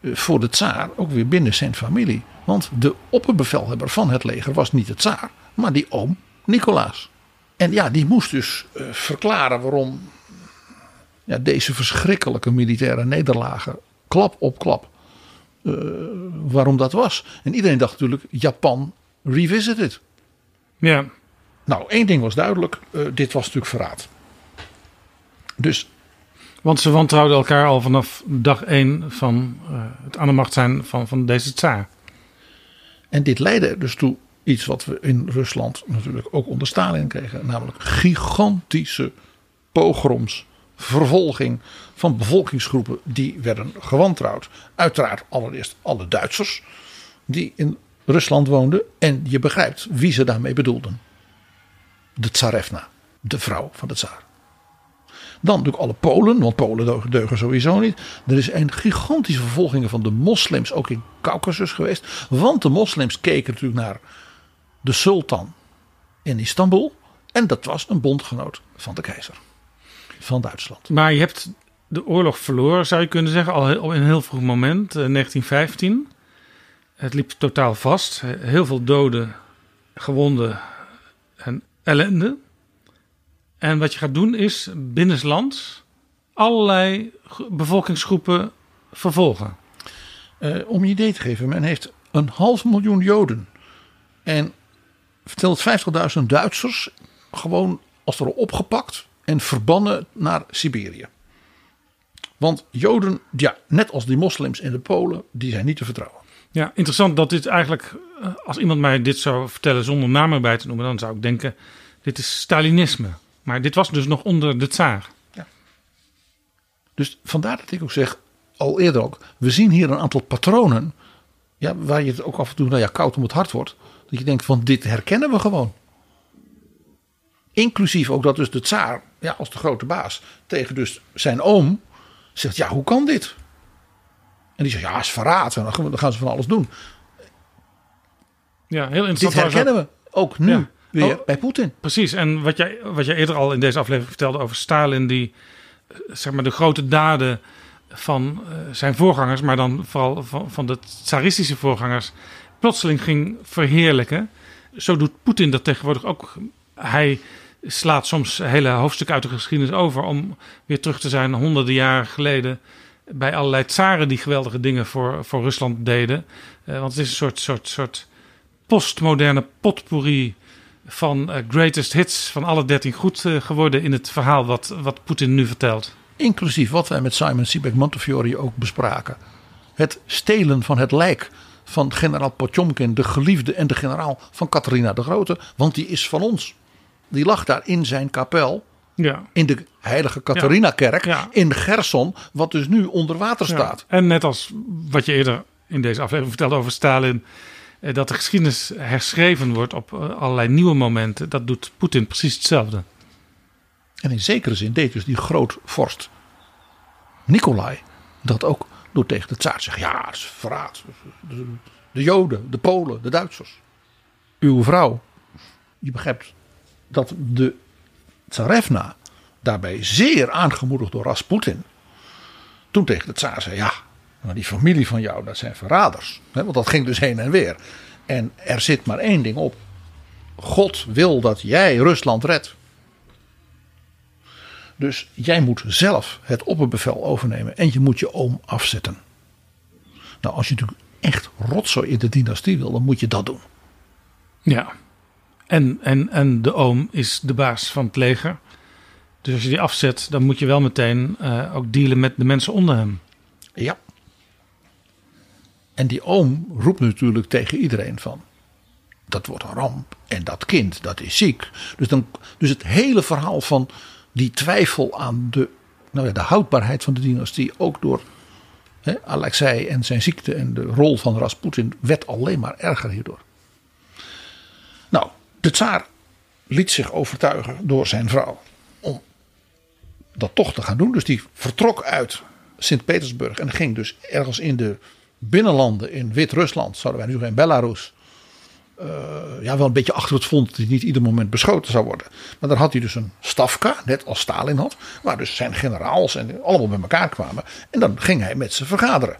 eh, voor de tsaar, ook weer binnen zijn familie. Want de opperbevelhebber van het leger was niet de tsaar, maar die oom Nicolaas. En ja, die moest dus uh, verklaren waarom ja, deze verschrikkelijke militaire nederlagen, klap op klap, uh, waarom dat was. En iedereen dacht natuurlijk, Japan revisited. Ja. Nou, één ding was duidelijk, uh, dit was natuurlijk verraad. Dus want ze wantrouwden elkaar al vanaf dag één van uh, het aan de macht zijn van, van deze tsaar. En dit leidde dus toe iets wat we in Rusland natuurlijk ook onder Stalin kregen. Namelijk gigantische pogroms, vervolging van bevolkingsgroepen die werden gewantrouwd. Uiteraard allereerst alle Duitsers die in Rusland woonden. En je begrijpt wie ze daarmee bedoelden. De tsarevna, de vrouw van de tsaar. Dan natuurlijk alle Polen, want Polen deugen sowieso niet. Er is een gigantische vervolging van de moslims ook in Caucasus geweest. Want de moslims keken natuurlijk naar de sultan in Istanbul. En dat was een bondgenoot van de keizer. Van Duitsland. Maar je hebt de oorlog verloren, zou je kunnen zeggen, al in een heel vroeg moment, 1915. Eh, Het liep totaal vast. Heel veel doden, gewonden en ellende. En wat je gaat doen is binnenlands allerlei bevolkingsgroepen vervolgen. Uh, om je idee te geven, men heeft een half miljoen Joden en vertelt 50.000 Duitsers gewoon als er opgepakt en verbannen naar Siberië. Want Joden, ja, net als die moslims en de Polen, die zijn niet te vertrouwen. Ja, interessant dat dit eigenlijk, eh, als iemand mij dit zou vertellen zonder naam erbij te noemen, dan zou ik denken: dit is Stalinisme. Maar dit was dus nog onder de tsaar. Ja. Dus vandaar dat ik ook zeg, al eerder ook, we zien hier een aantal patronen. Ja, waar je het ook af en toe nou ja, koud om het hart wordt. Dat je denkt van dit herkennen we gewoon. Inclusief ook dat dus de tsaar, ja, als de grote baas, tegen dus zijn oom zegt, ja, hoe kan dit? En die zegt, ja, is verraad. En dan gaan ze van alles doen. Ja, heel interessant. Dit herkennen we ook nu. Ja weer oh, bij Poetin. Precies, en wat jij, wat jij eerder al in deze aflevering vertelde over Stalin, die zeg maar de grote daden van uh, zijn voorgangers, maar dan vooral van, van de tsaristische voorgangers, plotseling ging verheerlijken. Zo doet Poetin dat tegenwoordig ook. Hij slaat soms hele hoofdstukken uit de geschiedenis over om weer terug te zijn honderden jaren geleden bij allerlei tsaren die geweldige dingen voor, voor Rusland deden. Uh, want het is een soort, soort, soort postmoderne potpourri van uh, greatest hits van alle dertien goed uh, geworden in het verhaal wat, wat Poetin nu vertelt. Inclusief wat wij met Simon Siebeck Montefiore ook bespraken. Het stelen van het lijk van generaal Potjomkin, de geliefde en de generaal van Catharina de Grote. Want die is van ons. Die lag daar in zijn kapel. Ja. In de heilige Catharina-kerk Ja. in Gerson, wat dus nu onder water staat. En net als wat je eerder in deze aflevering vertelde over Stalin, eh, dat de geschiedenis herschreven wordt op eh, allerlei nieuwe momenten, dat doet Poetin precies hetzelfde. En in zekere zin deed dus die grootvorst Nicolai dat ook door tegen de tsaar te zeggen: ja, dat is verraad. De, de Joden, de Polen, de Duitsers. Uw vrouw. Je begrijpt dat de tsarevna daarbij zeer aangemoedigd door Rasputin. toen tegen de tsaar zei: ja, maar die familie van jou, dat zijn verraders. Want dat ging dus heen en weer. En er zit maar één ding op. God wil dat jij Rusland redt. Dus jij moet zelf het opperbevel overnemen en je moet je oom afzetten. Nou, als je natuurlijk echt rotzooi in de dynastie wil, dan moet je dat doen. Ja. En, en, en de oom is de baas van het leger. Dus als je die afzet, dan moet je wel meteen eh, ook dealen met de mensen onder hem. Ja. En die oom roept natuurlijk tegen iedereen van. Dat wordt een ramp. En dat kind, dat is ziek. Dus, dan, dus het hele verhaal van die twijfel aan de, nou ja, de houdbaarheid van de dynastie. Ook door hè, Alexei en zijn ziekte en de rol van Rasputin. werd alleen maar erger hierdoor. Nou, de tsaar liet zich overtuigen door zijn vrouw. om dat toch te gaan doen. Dus die vertrok uit Sint-Petersburg en ging dus ergens in de binnenlanden in Wit-Rusland, zouden wij nu in Belarus, eh, ja, wel een beetje achter het front dat hij niet ieder moment beschoten zou worden. Maar daar had hij dus een stafka, net als Stalin had, waar dus zijn generaals en allemaal bij elkaar kwamen. En dan ging hij met ze vergaderen.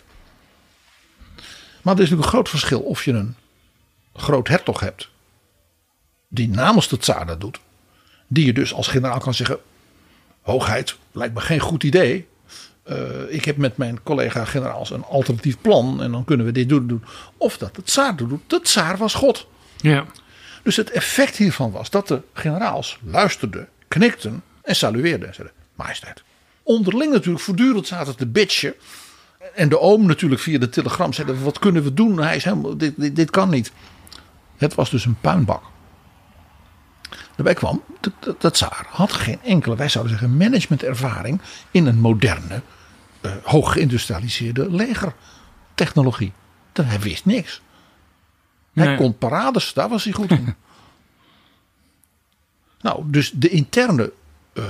Maar er is natuurlijk een groot verschil of je een groot hertog hebt, die namens de tsaar dat doet, die je dus als generaal kan zeggen, hoogheid, lijkt me geen goed idee. Uh, ik heb met mijn collega-generaals een alternatief plan en dan kunnen we dit doen. doen. Of dat de tsaar doet. De tsaar was God. Ja. Dus het effect hiervan was dat de generaals luisterden, knikten en salueerden. En zeiden, majesteit. Onderling natuurlijk voortdurend zaten te bitchen. En de oom natuurlijk via de telegram zeiden, wat kunnen we doen? Hij is helemaal, dit, dit, dit kan niet. Het was dus een puinbak. Daarbij kwam, de, de tsaar had geen enkele, wij zouden zeggen, managementervaring in een moderne, uh, hoog geïndustrialiseerde legertechnologie. Hij wist niks. Hij Nee. kon parades, daar was hij goed in. [LAUGHS] nou, dus de interne uh,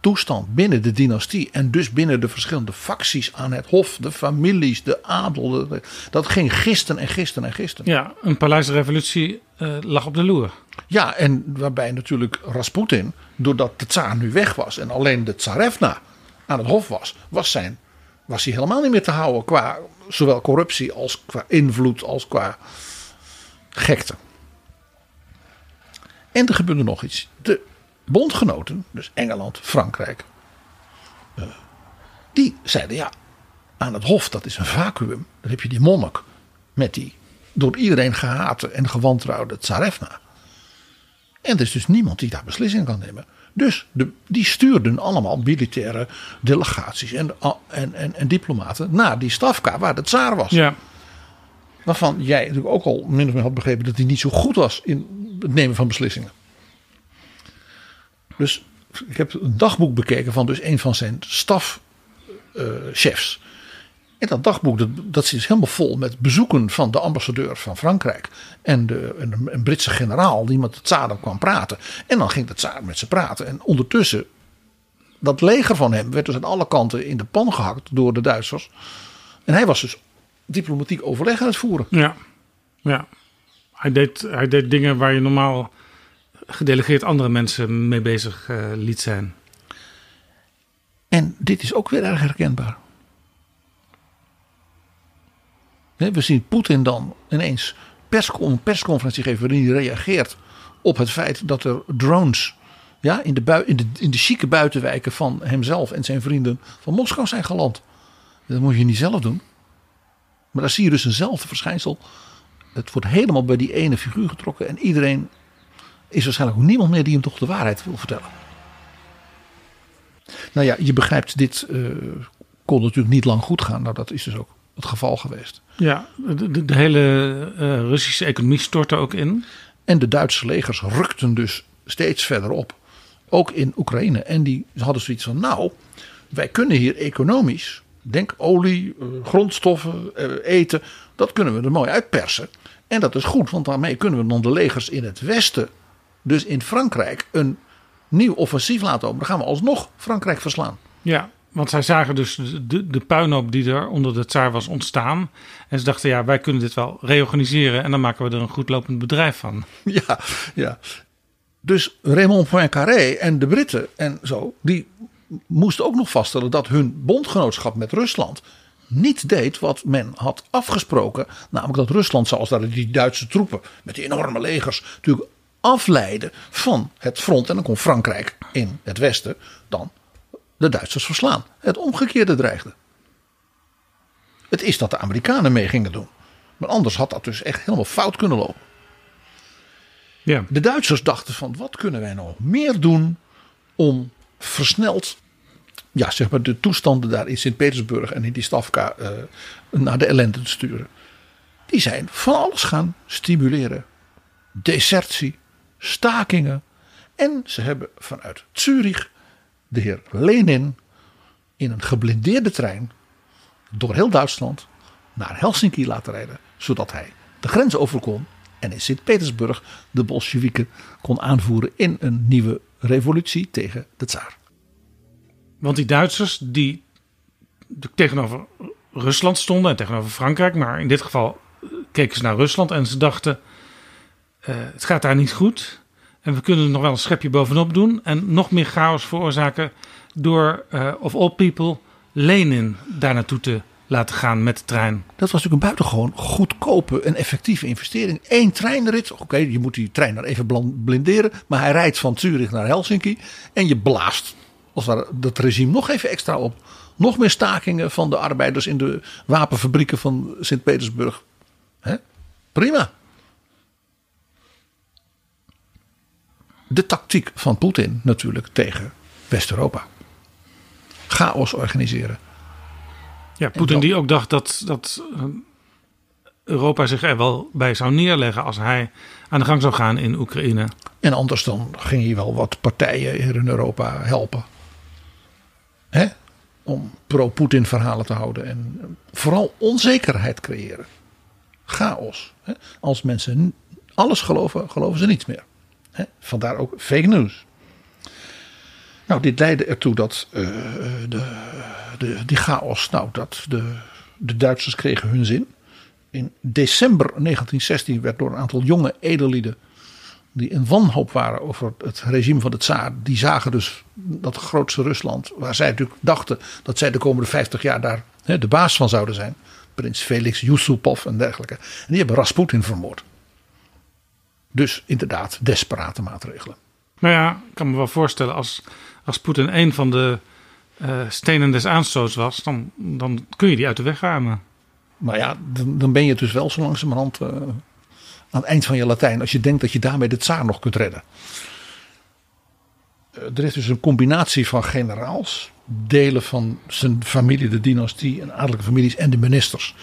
toestand binnen de dynastie en dus binnen de verschillende facties aan het hof, de families, de adel, de- dat ging gisten en gisten en gisten. ja, een paleisrevolutie eh lag op de loer. Ja, en waarbij natuurlijk Rasputin, doordat de tsaar nu weg was en alleen de tsarevna aan het hof was, was, zijn, was hij helemaal niet meer te houden qua zowel corruptie als qua invloed als qua gekte. En er gebeurde nog iets. De bondgenoten, dus Engeland, Frankrijk, eh, die zeiden ja, aan het hof dat is een vacuüm. Dan heb je die monnik met die door iedereen gehate en gewantrouwde tsarevna. En er is dus niemand die daar beslissing kan nemen. Dus de, die stuurden allemaal militaire delegaties en, en, en, en diplomaten naar die stafka waar de tsaar was. Ja. Waarvan jij natuurlijk ook al min of meer had begrepen dat hij niet zo goed was in het nemen van beslissingen. Dus ik heb een dagboek bekeken van dus een van zijn stafchefs. en dat dagboek dat, dat zit helemaal vol met bezoeken van de ambassadeur van Frankrijk. En, de, en een, een Britse generaal die met de tsaar kwam praten. En dan ging de tsaar met ze praten. En ondertussen, dat leger van hem werd dus aan alle kanten in de pan gehakt door de Duitsers. En hij was dus diplomatiek overleg aan het voeren. Ja. ja. Hij, deed, hij deed dingen waar je normaal gedelegeerd andere mensen mee bezig eh, liet zijn. En dit is ook weer erg herkenbaar. We zien Poetin dan ineens een persconferentie geven waarin hij reageert op het feit dat er drones ja, in, de bui, in, de, in de chique buitenwijken van hemzelf en zijn vrienden van Moskou zijn geland. Dat moet je niet zelf doen. Maar daar zie je dus eenzelfde verschijnsel. Het wordt helemaal bij die ene figuur getrokken en iedereen is waarschijnlijk ook niemand meer die hem toch de waarheid wil vertellen. Nou ja, je begrijpt, dit eh, kon natuurlijk niet lang goed gaan. Nou, dat is dus ook het geval geweest. Ja, de, de- de hele eh, Russische economie stortte ook in. En de Duitse legers rukten dus steeds verder op. Ook in Oekraïne. En die hadden zoiets van, nou, wij kunnen hier economisch, denk olie, eh, grondstoffen, eten, dat kunnen we er mooi uitpersen. En dat is goed, want daarmee kunnen we dan de legers in het westen, dus in Frankrijk, een nieuw offensief laten openen. Dan gaan we alsnog Frankrijk verslaan. Ja, want zij zagen dus de, de, puinhoop die er onder de tsaar was ontstaan. En ze dachten, ja, wij kunnen dit wel reorganiseren en dan maken we er een goed lopend bedrijf van. [LAUGHS] Ja, ja. Dus Raymond Poincaré en de Britten en zo, die moesten ook nog vaststellen dat hun bondgenootschap met Rusland niet deed wat men had afgesproken. Namelijk dat Rusland, zoals daar die Duitse troepen met die enorme legers, natuurlijk afleiden van het front. En dan kon Frankrijk in het westen dan de Duitsers verslaan. Het omgekeerde dreigde. Het is dat de Amerikanen mee gingen doen. Maar anders had dat dus echt helemaal fout kunnen lopen. Ja. De Duitsers dachten van wat kunnen wij nog meer doen om versneld ja, zeg maar de toestanden daar in Sint-Petersburg en in die Stavka eh, naar de ellende te sturen. Die zijn van alles gaan stimuleren. Desertie, stakingen. En ze hebben vanuit Zurich de heer Lenin in een geblindeerde trein door heel Duitsland naar Helsinki laten rijden. Zodat hij de grens over kon en in Sint-Petersburg de Bolsjewieken kon aanvoeren in een nieuwe revolutie tegen de tsaar. Want die Duitsers die tegenover Rusland stonden en tegenover Frankrijk, maar in dit geval eh, keken ze naar Rusland en ze dachten: het gaat daar niet goed. En we kunnen er nog wel een schepje bovenop doen en nog meer chaos veroorzaken door, eh, of all people, Lenin daar naartoe te laten gaan met de trein. Dat was natuurlijk een buitengewoon goedkope en effectieve investering. Eén treinrit. Oké, je moet die trein dan even blinderen. Maar hij rijdt van Zurich naar Helsinki. En je blaast als ware, dat regime nog even extra op. Nog meer stakingen van de arbeiders in de wapenfabrieken van Sint-Petersburg. Prima. De tactiek van Poetin natuurlijk tegen West-Europa. Chaos organiseren. Ja, Poetin die ook dacht dat, dat eh, Europa zich er wel bij zou neerleggen als hij aan de gang zou gaan in Oekraïne. En anders dan ging hij wel wat partijen hier in Europa helpen. Hè? Om pro-Poetin verhalen te houden. En vooral onzekerheid creëren. Chaos. Hè? Als mensen alles geloven, geloven ze niets meer. Vandaar ook fake news. Nou, dit leidde ertoe dat eh, de, de, die chaos, nou, dat de, de Duitsers kregen hun zin. In december 1916 werd door een aantal jonge edellieden die in wanhoop waren over het regime van de tsaar. Die zagen dus dat grootste Rusland, waar zij natuurlijk dachten dat zij de komende 50 jaar daar de baas van zouden zijn. Prins Felix Yusupov en dergelijke. En die hebben Rasputin vermoord. Dus inderdaad, desperate maatregelen. Maar ja, ik kan me wel voorstellen als, als Poetin een van de eh, stenen des aanstoots was, dan, dan kun je die uit de weg ruimen. Maar ja, dan, dan ben je dus wel zo langzamerhand eh, aan het eind van je Latijn. Als je denkt dat je daarmee de tsaar nog kunt redden. Eh, er is dus een combinatie van generaals. Delen van zijn familie, de dynastie en adellijke families en de ministers.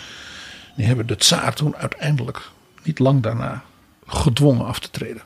Die hebben de tsaar toen uiteindelijk, niet lang daarna, gedwongen af te treden.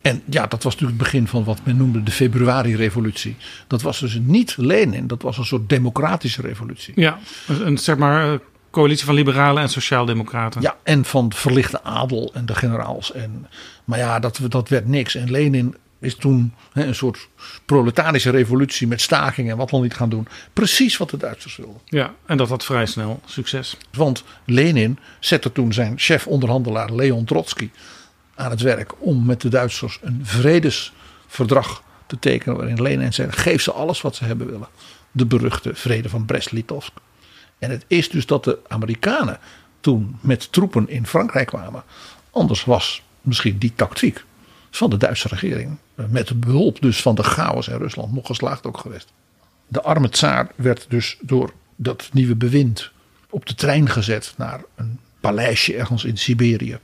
En ja, dat was natuurlijk het begin van wat men noemde de februari-revolutie. Dat was dus niet Lenin, dat was een soort democratische revolutie. Ja, een, zeg maar eh, coalitie van liberalen en sociaaldemocraten. Ja, en van de verlichte adel en de generaals. En, maar ja, dat, dat werd niks. En Lenin is toen een soort proletarische revolutie met stakingen en wat dan niet gaan doen. Precies wat de Duitsers wilden. Ja, en dat had vrij snel succes. Want Lenin zette toen zijn chef-onderhandelaar Leon Trotsky aan het werk om met de Duitsers een vredesverdrag te tekenen. Waarin Lenin zei: geef ze alles wat ze hebben willen. De beruchte vrede van Brest-Litovsk. En het is dus dat de Amerikanen toen met troepen in Frankrijk kwamen. Anders was misschien die tactiek van de Duitse regering. Met behulp dus van de chaos in Rusland nog geslaagd ook geweest. De arme tsaar werd dus door dat nieuwe bewind op de trein gezet naar een paleisje ergens in Siberië.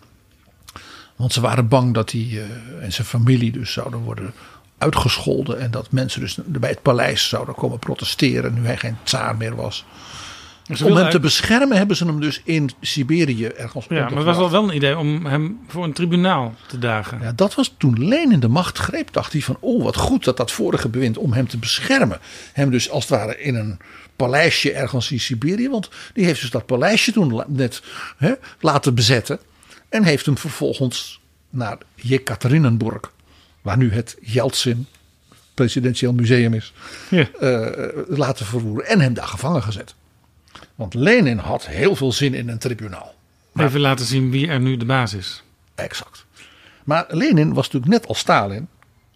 Want ze waren bang dat hij uh, en zijn familie dus zouden worden uitgescholden. En dat mensen dus bij het paleis zouden komen protesteren nu hij geen tsaar meer was. Om hem te beschermen hebben ze hem dus in Siberië ergens Ja, maar het was wel wel een idee om hem voor een tribunaal te dagen. Ja, dat was toen Lenin de macht greep, dacht hij van, oh wat goed dat dat vorige bewind om hem te beschermen. Hem dus als het ware in een paleisje ergens in Siberië, want die heeft dus dat paleisje toen net hè, laten bezetten. En heeft hem vervolgens naar Jekaterinenburg, waar nu het Yeltsin presidentieel museum is, Ja. eh, laten vervoeren. En hem daar gevangen gezet. Want Lenin had heel veel zin in een tribunaal. Even laten zien wie er nu de baas is. Exact. Maar Lenin was natuurlijk net als Stalin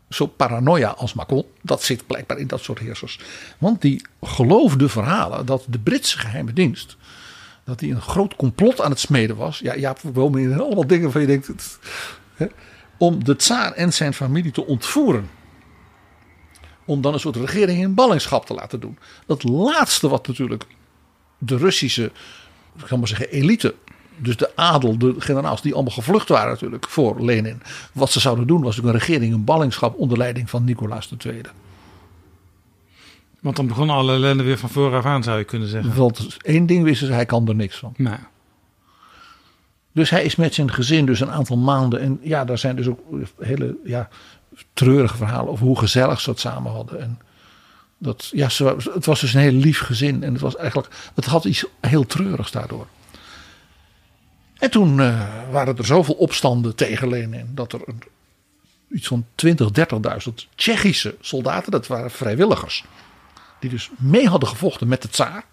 zo paranoia als Macron. Dat zit blijkbaar in dat soort heersers. Want die geloofde verhalen dat de Britse geheime dienst... dat die een groot complot aan het smeden was. Ja, ja wel meer allemaal dingen van je denkt... het- hè, om de tsaar en zijn familie te ontvoeren. Om dan een soort regering in ballingschap te laten doen. Dat laatste wat natuurlijk de Russische ik zal maar zeggen, elite. Dus de adel, de generaals die allemaal gevlucht waren natuurlijk voor Lenin. Wat ze zouden doen was natuurlijk een regering in ballingschap onder leiding van Nicolaas II. Want dan begonnen alle ellende weer van vooraf aan, zou je kunnen zeggen. Want één ding wisten ze, hij kan er niks van. Dus hij is met zijn gezin dus een aantal maanden. En ja, daar zijn dus ook hele ja, treurige verhalen over hoe gezellig ze het samen hadden. En dat, ja, het was dus een heel lief gezin. En het was eigenlijk, het had iets heel treurigs daardoor. En toen eh, waren er zoveel opstanden tegen Lenin. Dat er een, iets van 20, 30.000 Tsjechische soldaten, dat waren vrijwilligers. Die dus mee hadden gevochten met de tsaar.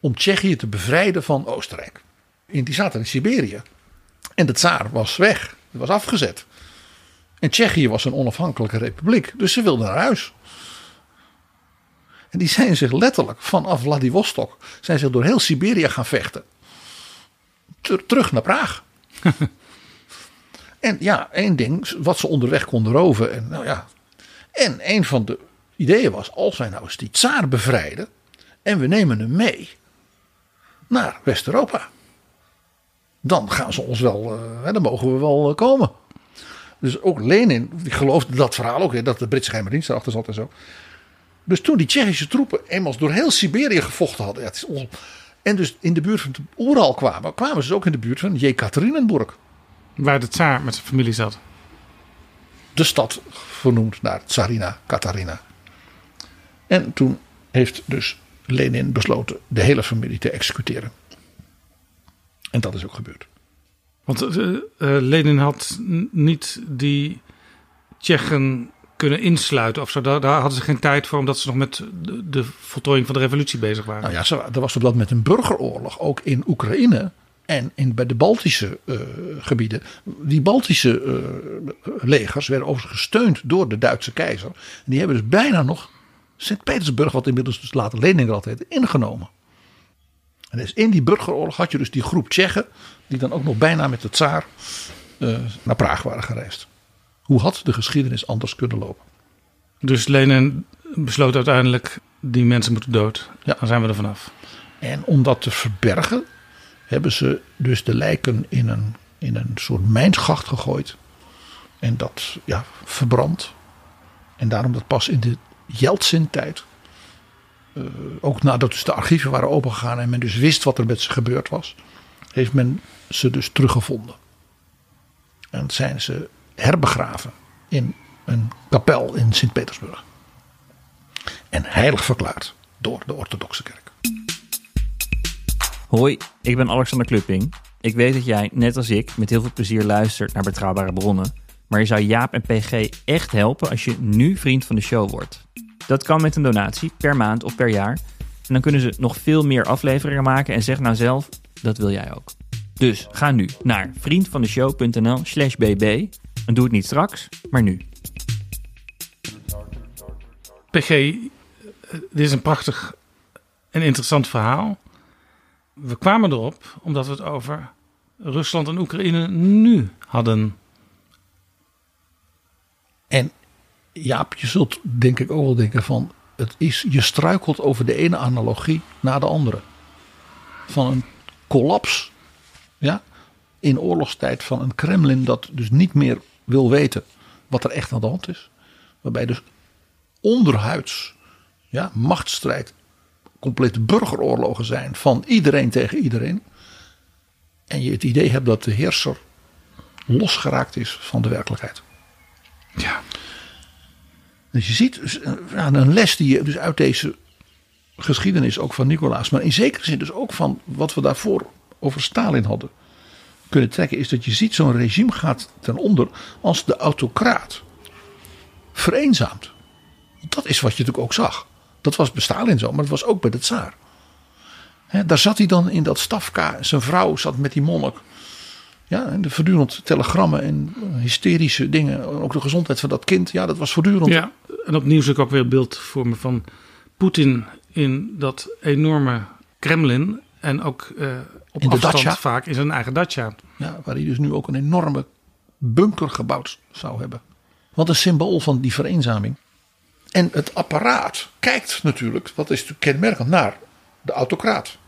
Om Tsjechië te bevrijden van Oostenrijk. En die zaten in Siberië. En de tsaar was weg. Was afgezet. En Tsjechië was een onafhankelijke republiek. Dus ze wilden naar huis. En die zijn zich letterlijk vanaf Vladivostok. Zijn zich door heel Siberië gaan vechten. Ter- terug naar Praag. [LAUGHS] en ja, één ding. Wat ze onderweg konden roven. En, nou ja. en een van de ideeën was. Als wij nou eens die tsaar bevrijden. En we nemen hem mee. Naar West-Europa dan gaan ze ons wel, eh, hè, dan mogen we wel eh, komen. Dus ook Lenin, die geloofde dat verhaal ook, hè, dat de Britse geheime dienst erachter zat en zo. Dus toen die Tsjechische troepen eenmaal door heel Siberië gevochten hadden, ja, het is en dus in de buurt van Oeral kwamen, kwamen ze dus ook in de buurt van Jekaterinenburg. waar de tsaar met zijn familie zat. De stad vernoemd naar Tsarina Katarina. En toen heeft dus Lenin besloten de hele familie te executeren. En dat is ook gebeurd. Want eh, eh, Lenin had niet die Tsjechen kunnen insluiten of zo. Daar, hadden ze geen tijd voor, omdat ze nog met de, voltooiing van de revolutie bezig waren. Nou ja, er was op dat moment een burgeroorlog, ook in Oekraïne en in, bij de Baltische eh, gebieden. Die Baltische eh, legers werden overigens gesteund door de Duitse keizer. En die hebben dus bijna nog Sint-Petersburg, wat inmiddels dus later Leningrad heette, ingenomen. En dus in die burgeroorlog had je dus die groep Tsjechen, die dan ook nog bijna met de tsaar eh, naar Praag waren gereisd. Hoe had de geschiedenis anders kunnen lopen? Dus Lenin besloot uiteindelijk, die mensen moeten dood. Ja. Dan zijn we er vanaf. En om dat te verbergen, hebben ze dus de lijken in een, in een soort mijnschacht gegooid. En dat ja, verbrand. En daarom dat pas in de Jeltsin-tijd, eh, ook nadat dus de archieven waren opengegaan en men dus wist wat er met ze gebeurd was, heeft men ze dus teruggevonden. En zijn ze herbegraven in een kapel in Sint-Petersburg. En heilig verklaard door de orthodoxe kerk. Hoi, ik ben Alexander Klupping. Ik weet dat jij, net als ik, met heel veel plezier luistert naar betrouwbare bronnen. Maar je zou Jaap en PG echt helpen als je nu vriend van de show wordt. Dat kan met een donatie, per maand of per jaar. En dan kunnen ze nog veel meer afleveringen maken en zeg nou zelf, dat wil jij ook. Dus ga nu naar vriendvandeshow.nl slash bb. En doe het niet straks, maar nu. PG, eh, dit is een prachtig en interessant verhaal. We kwamen erop omdat we het over Rusland en Oekraïne nu hadden. En Jaap, je zult denk ik ook wel denken van... Het is, je struikelt over de ene analogie na de andere. Van een collaps ja, in oorlogstijd van een Kremlin dat dus niet meer wil weten wat er echt aan de hand is. Waarbij dus onderhuids ja, machtsstrijd complete burgeroorlogen zijn van iedereen tegen iedereen. En je het idee hebt dat de heerser losgeraakt is van de werkelijkheid. Ja. Dus je ziet dus, eh, een les die je dus uit deze geschiedenis ook van Nicolaas, maar in zekere zin dus ook van wat we daarvoor over Stalin hadden kunnen trekken, is dat je ziet zo'n regime gaat ten onder als de autocraat vereenzaamt. Dat is wat je natuurlijk ook zag. Dat was bij Stalin zo, maar dat was ook bij de tsaar. Daar zat hij dan in dat stafka. Zijn vrouw zat met die monnik. Ja, en de voortdurend telegrammen en hysterische dingen. Ook de gezondheid van dat kind. Ja, dat was voortdurend. Ja, en opnieuw zie ik ook weer het beeld voor me van Poetin in dat enorme Kremlin. En ook eh, op In de afstand dacha. vaak in zijn eigen dacha. Ja, waar hij dus nu ook een enorme bunker gebouwd zou hebben. Wat een symbool van die vereenzaming. En het apparaat kijkt natuurlijk, wat is natuurlijk kenmerkend, naar de autocraat.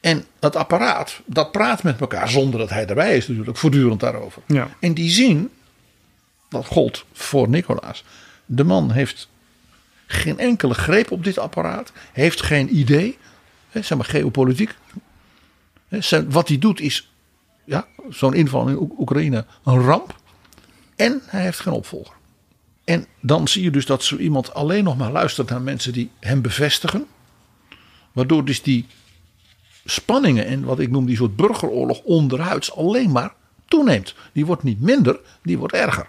En dat apparaat, dat praat met elkaar zonder dat hij erbij is natuurlijk, voortdurend daarover. Ja. En die zien, dat gold voor Nicolaas, de man heeft geen enkele greep op dit apparaat, heeft geen idee, zeg maar geopolitiek. Wat hij doet is, ja, zo'n inval in Oek- Oekraïne, een ramp. En hij heeft geen opvolger. En dan zie je dus dat zo iemand alleen nog maar luistert naar mensen die hem bevestigen. Waardoor dus die spanningen en wat ik noem die soort burgeroorlog onderhuids alleen maar toeneemt. Die wordt niet minder, die wordt erger.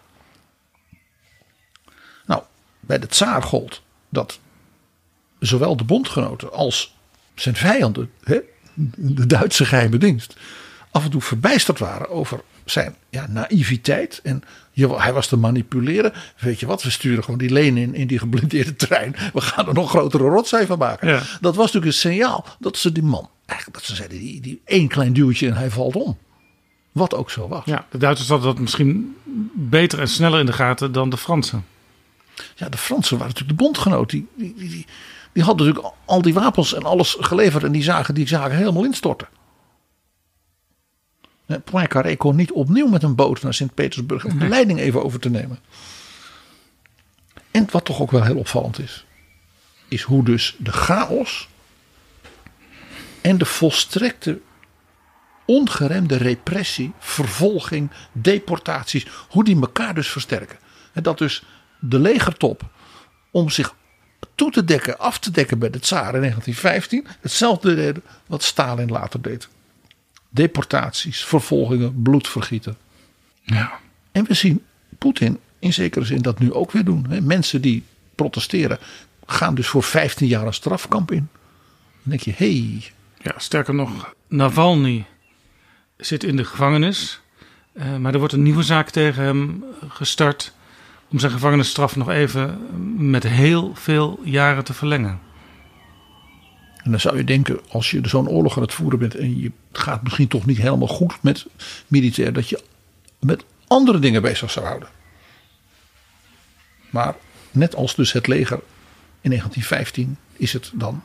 Nou, bij de tsaar gold dat zowel de bondgenoten als zijn vijanden, hè, de Duitse geheime dienst, af en toe verbijsterd waren over zijn ja, naïviteit. En hij was te manipuleren. Weet je wat, we sturen gewoon die Leen in, in die geblindeerde trein. We gaan er nog grotere rotzooi van maken. Ja. Dat was natuurlijk een signaal dat ze die man, eigenlijk dat ze zeiden, die, die één klein duwtje en hij valt om. Wat ook zo was. Ja, de Duitsers hadden dat misschien beter en sneller in de gaten dan de Fransen. Ja, de Fransen waren natuurlijk de bondgenoot. Die, die, die, die, die hadden natuurlijk al die wapens en alles geleverd. En die zagen die zagen helemaal instorten. Poincaré kon niet opnieuw met een boot naar Sint-Petersburg om de leiding even over te nemen. En wat toch ook wel heel opvallend is, is hoe dus de chaos en de volstrekte ongeremde repressie, vervolging, deportaties, hoe die elkaar dus versterken. En dat dus de legertop om zich toe te dekken, af te dekken bij de tsaar in 1915, hetzelfde deden wat Stalin later deed. Deportaties, vervolgingen, bloedvergieten. Ja. En we zien Poetin in zekere zin dat nu ook weer doen. hè. Mensen die protesteren gaan dus voor 15 jaar een strafkamp in. Dan denk je, hé, hey, Ja, sterker nog, Navalny zit in de gevangenis. Eh, maar er wordt een nieuwe zaak tegen hem gestart. Om zijn gevangenisstraf nog even met heel veel jaren te verlengen. En dan zou je denken, als je zo'n oorlog aan het voeren bent en je gaat misschien toch niet helemaal goed met militair, dat je met andere dingen bezig zou houden. Maar net als dus het leger in 1915 is het dan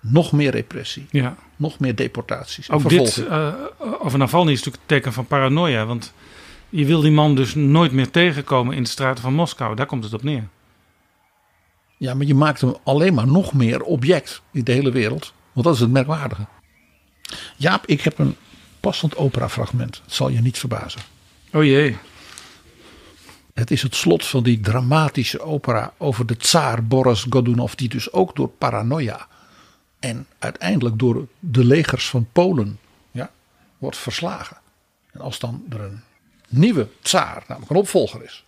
nog meer repressie, Ja. nog meer deportaties. Ook dit eh, over Navalny is natuurlijk een teken van paranoia. Want je wil die man dus nooit meer tegenkomen in de straten van Moskou. Daar komt het op neer. Ja, maar je maakt hem alleen maar nog meer object in de hele wereld. Want dat is het merkwaardige. Jaap, ik heb een passend operafragment. Het zal je niet verbazen. Oh jee. Het is het slot van die dramatische opera over de tsaar Boris Godunov. Die dus ook door paranoia en uiteindelijk door de legers van Polen ja, wordt verslagen. En als dan er een nieuwe tsaar, namelijk een opvolger is.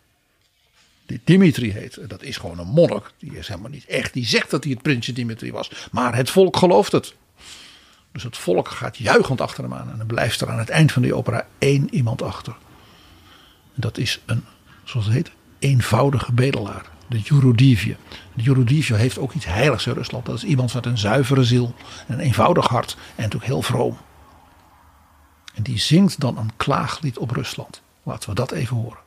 Die Dimitri heet. Dat is gewoon een monnik. Die is helemaal niet echt. Die zegt dat hij het prinsje Dimitri was. Maar het volk gelooft het. Dus het volk gaat juichend achter hem aan. En dan blijft er aan het eind van die opera één iemand achter. Dat is een, zoals het heet, eenvoudige bedelaar. De Jurodivje. De Jurodivje heeft ook iets heiligs in Rusland. Dat is iemand met een zuivere ziel. En een eenvoudig hart. En natuurlijk heel vroom. En die zingt dan een klaaglied op Rusland. Laten we dat even horen.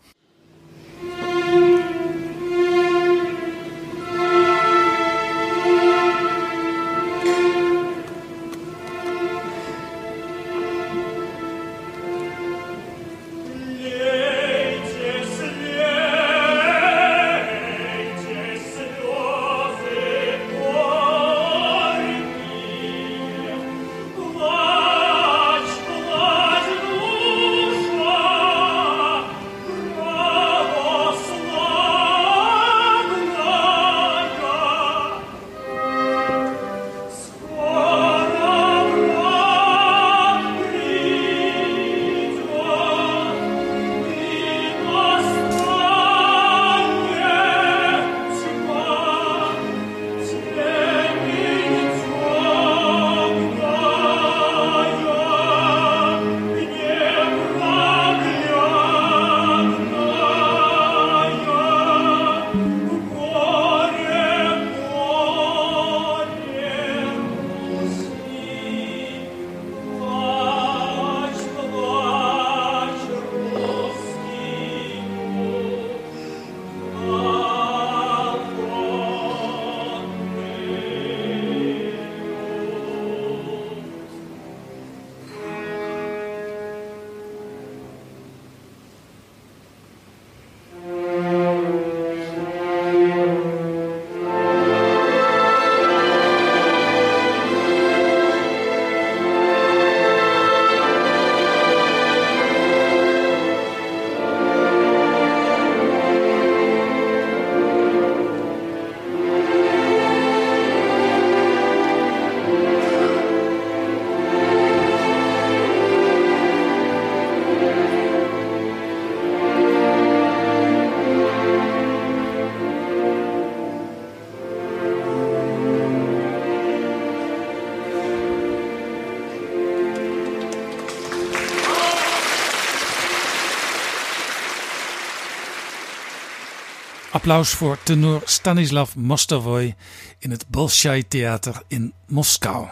Applaus voor tenor Stanislav Mostovoy in het Bolshoi Theater in Moskou.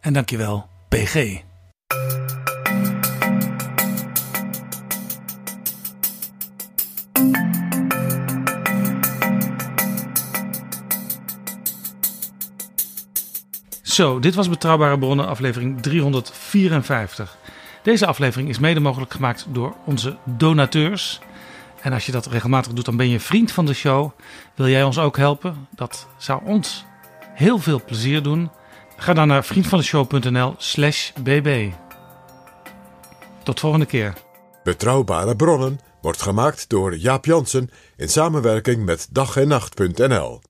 En dankjewel, PG. Zo, dit was Betrouwbare Bronnen, aflevering 354. Deze aflevering is mede mogelijk gemaakt door onze donateurs. En als je dat regelmatig doet, dan ben je vriend van de show. Wil jij ons ook helpen? Dat zou ons heel veel plezier doen. Ga dan naar vriendvandeshow.nl/slash bb. Tot volgende keer. Betrouwbare bronnen wordt gemaakt door Jaap Jansen in samenwerking met dag en nacht.nl.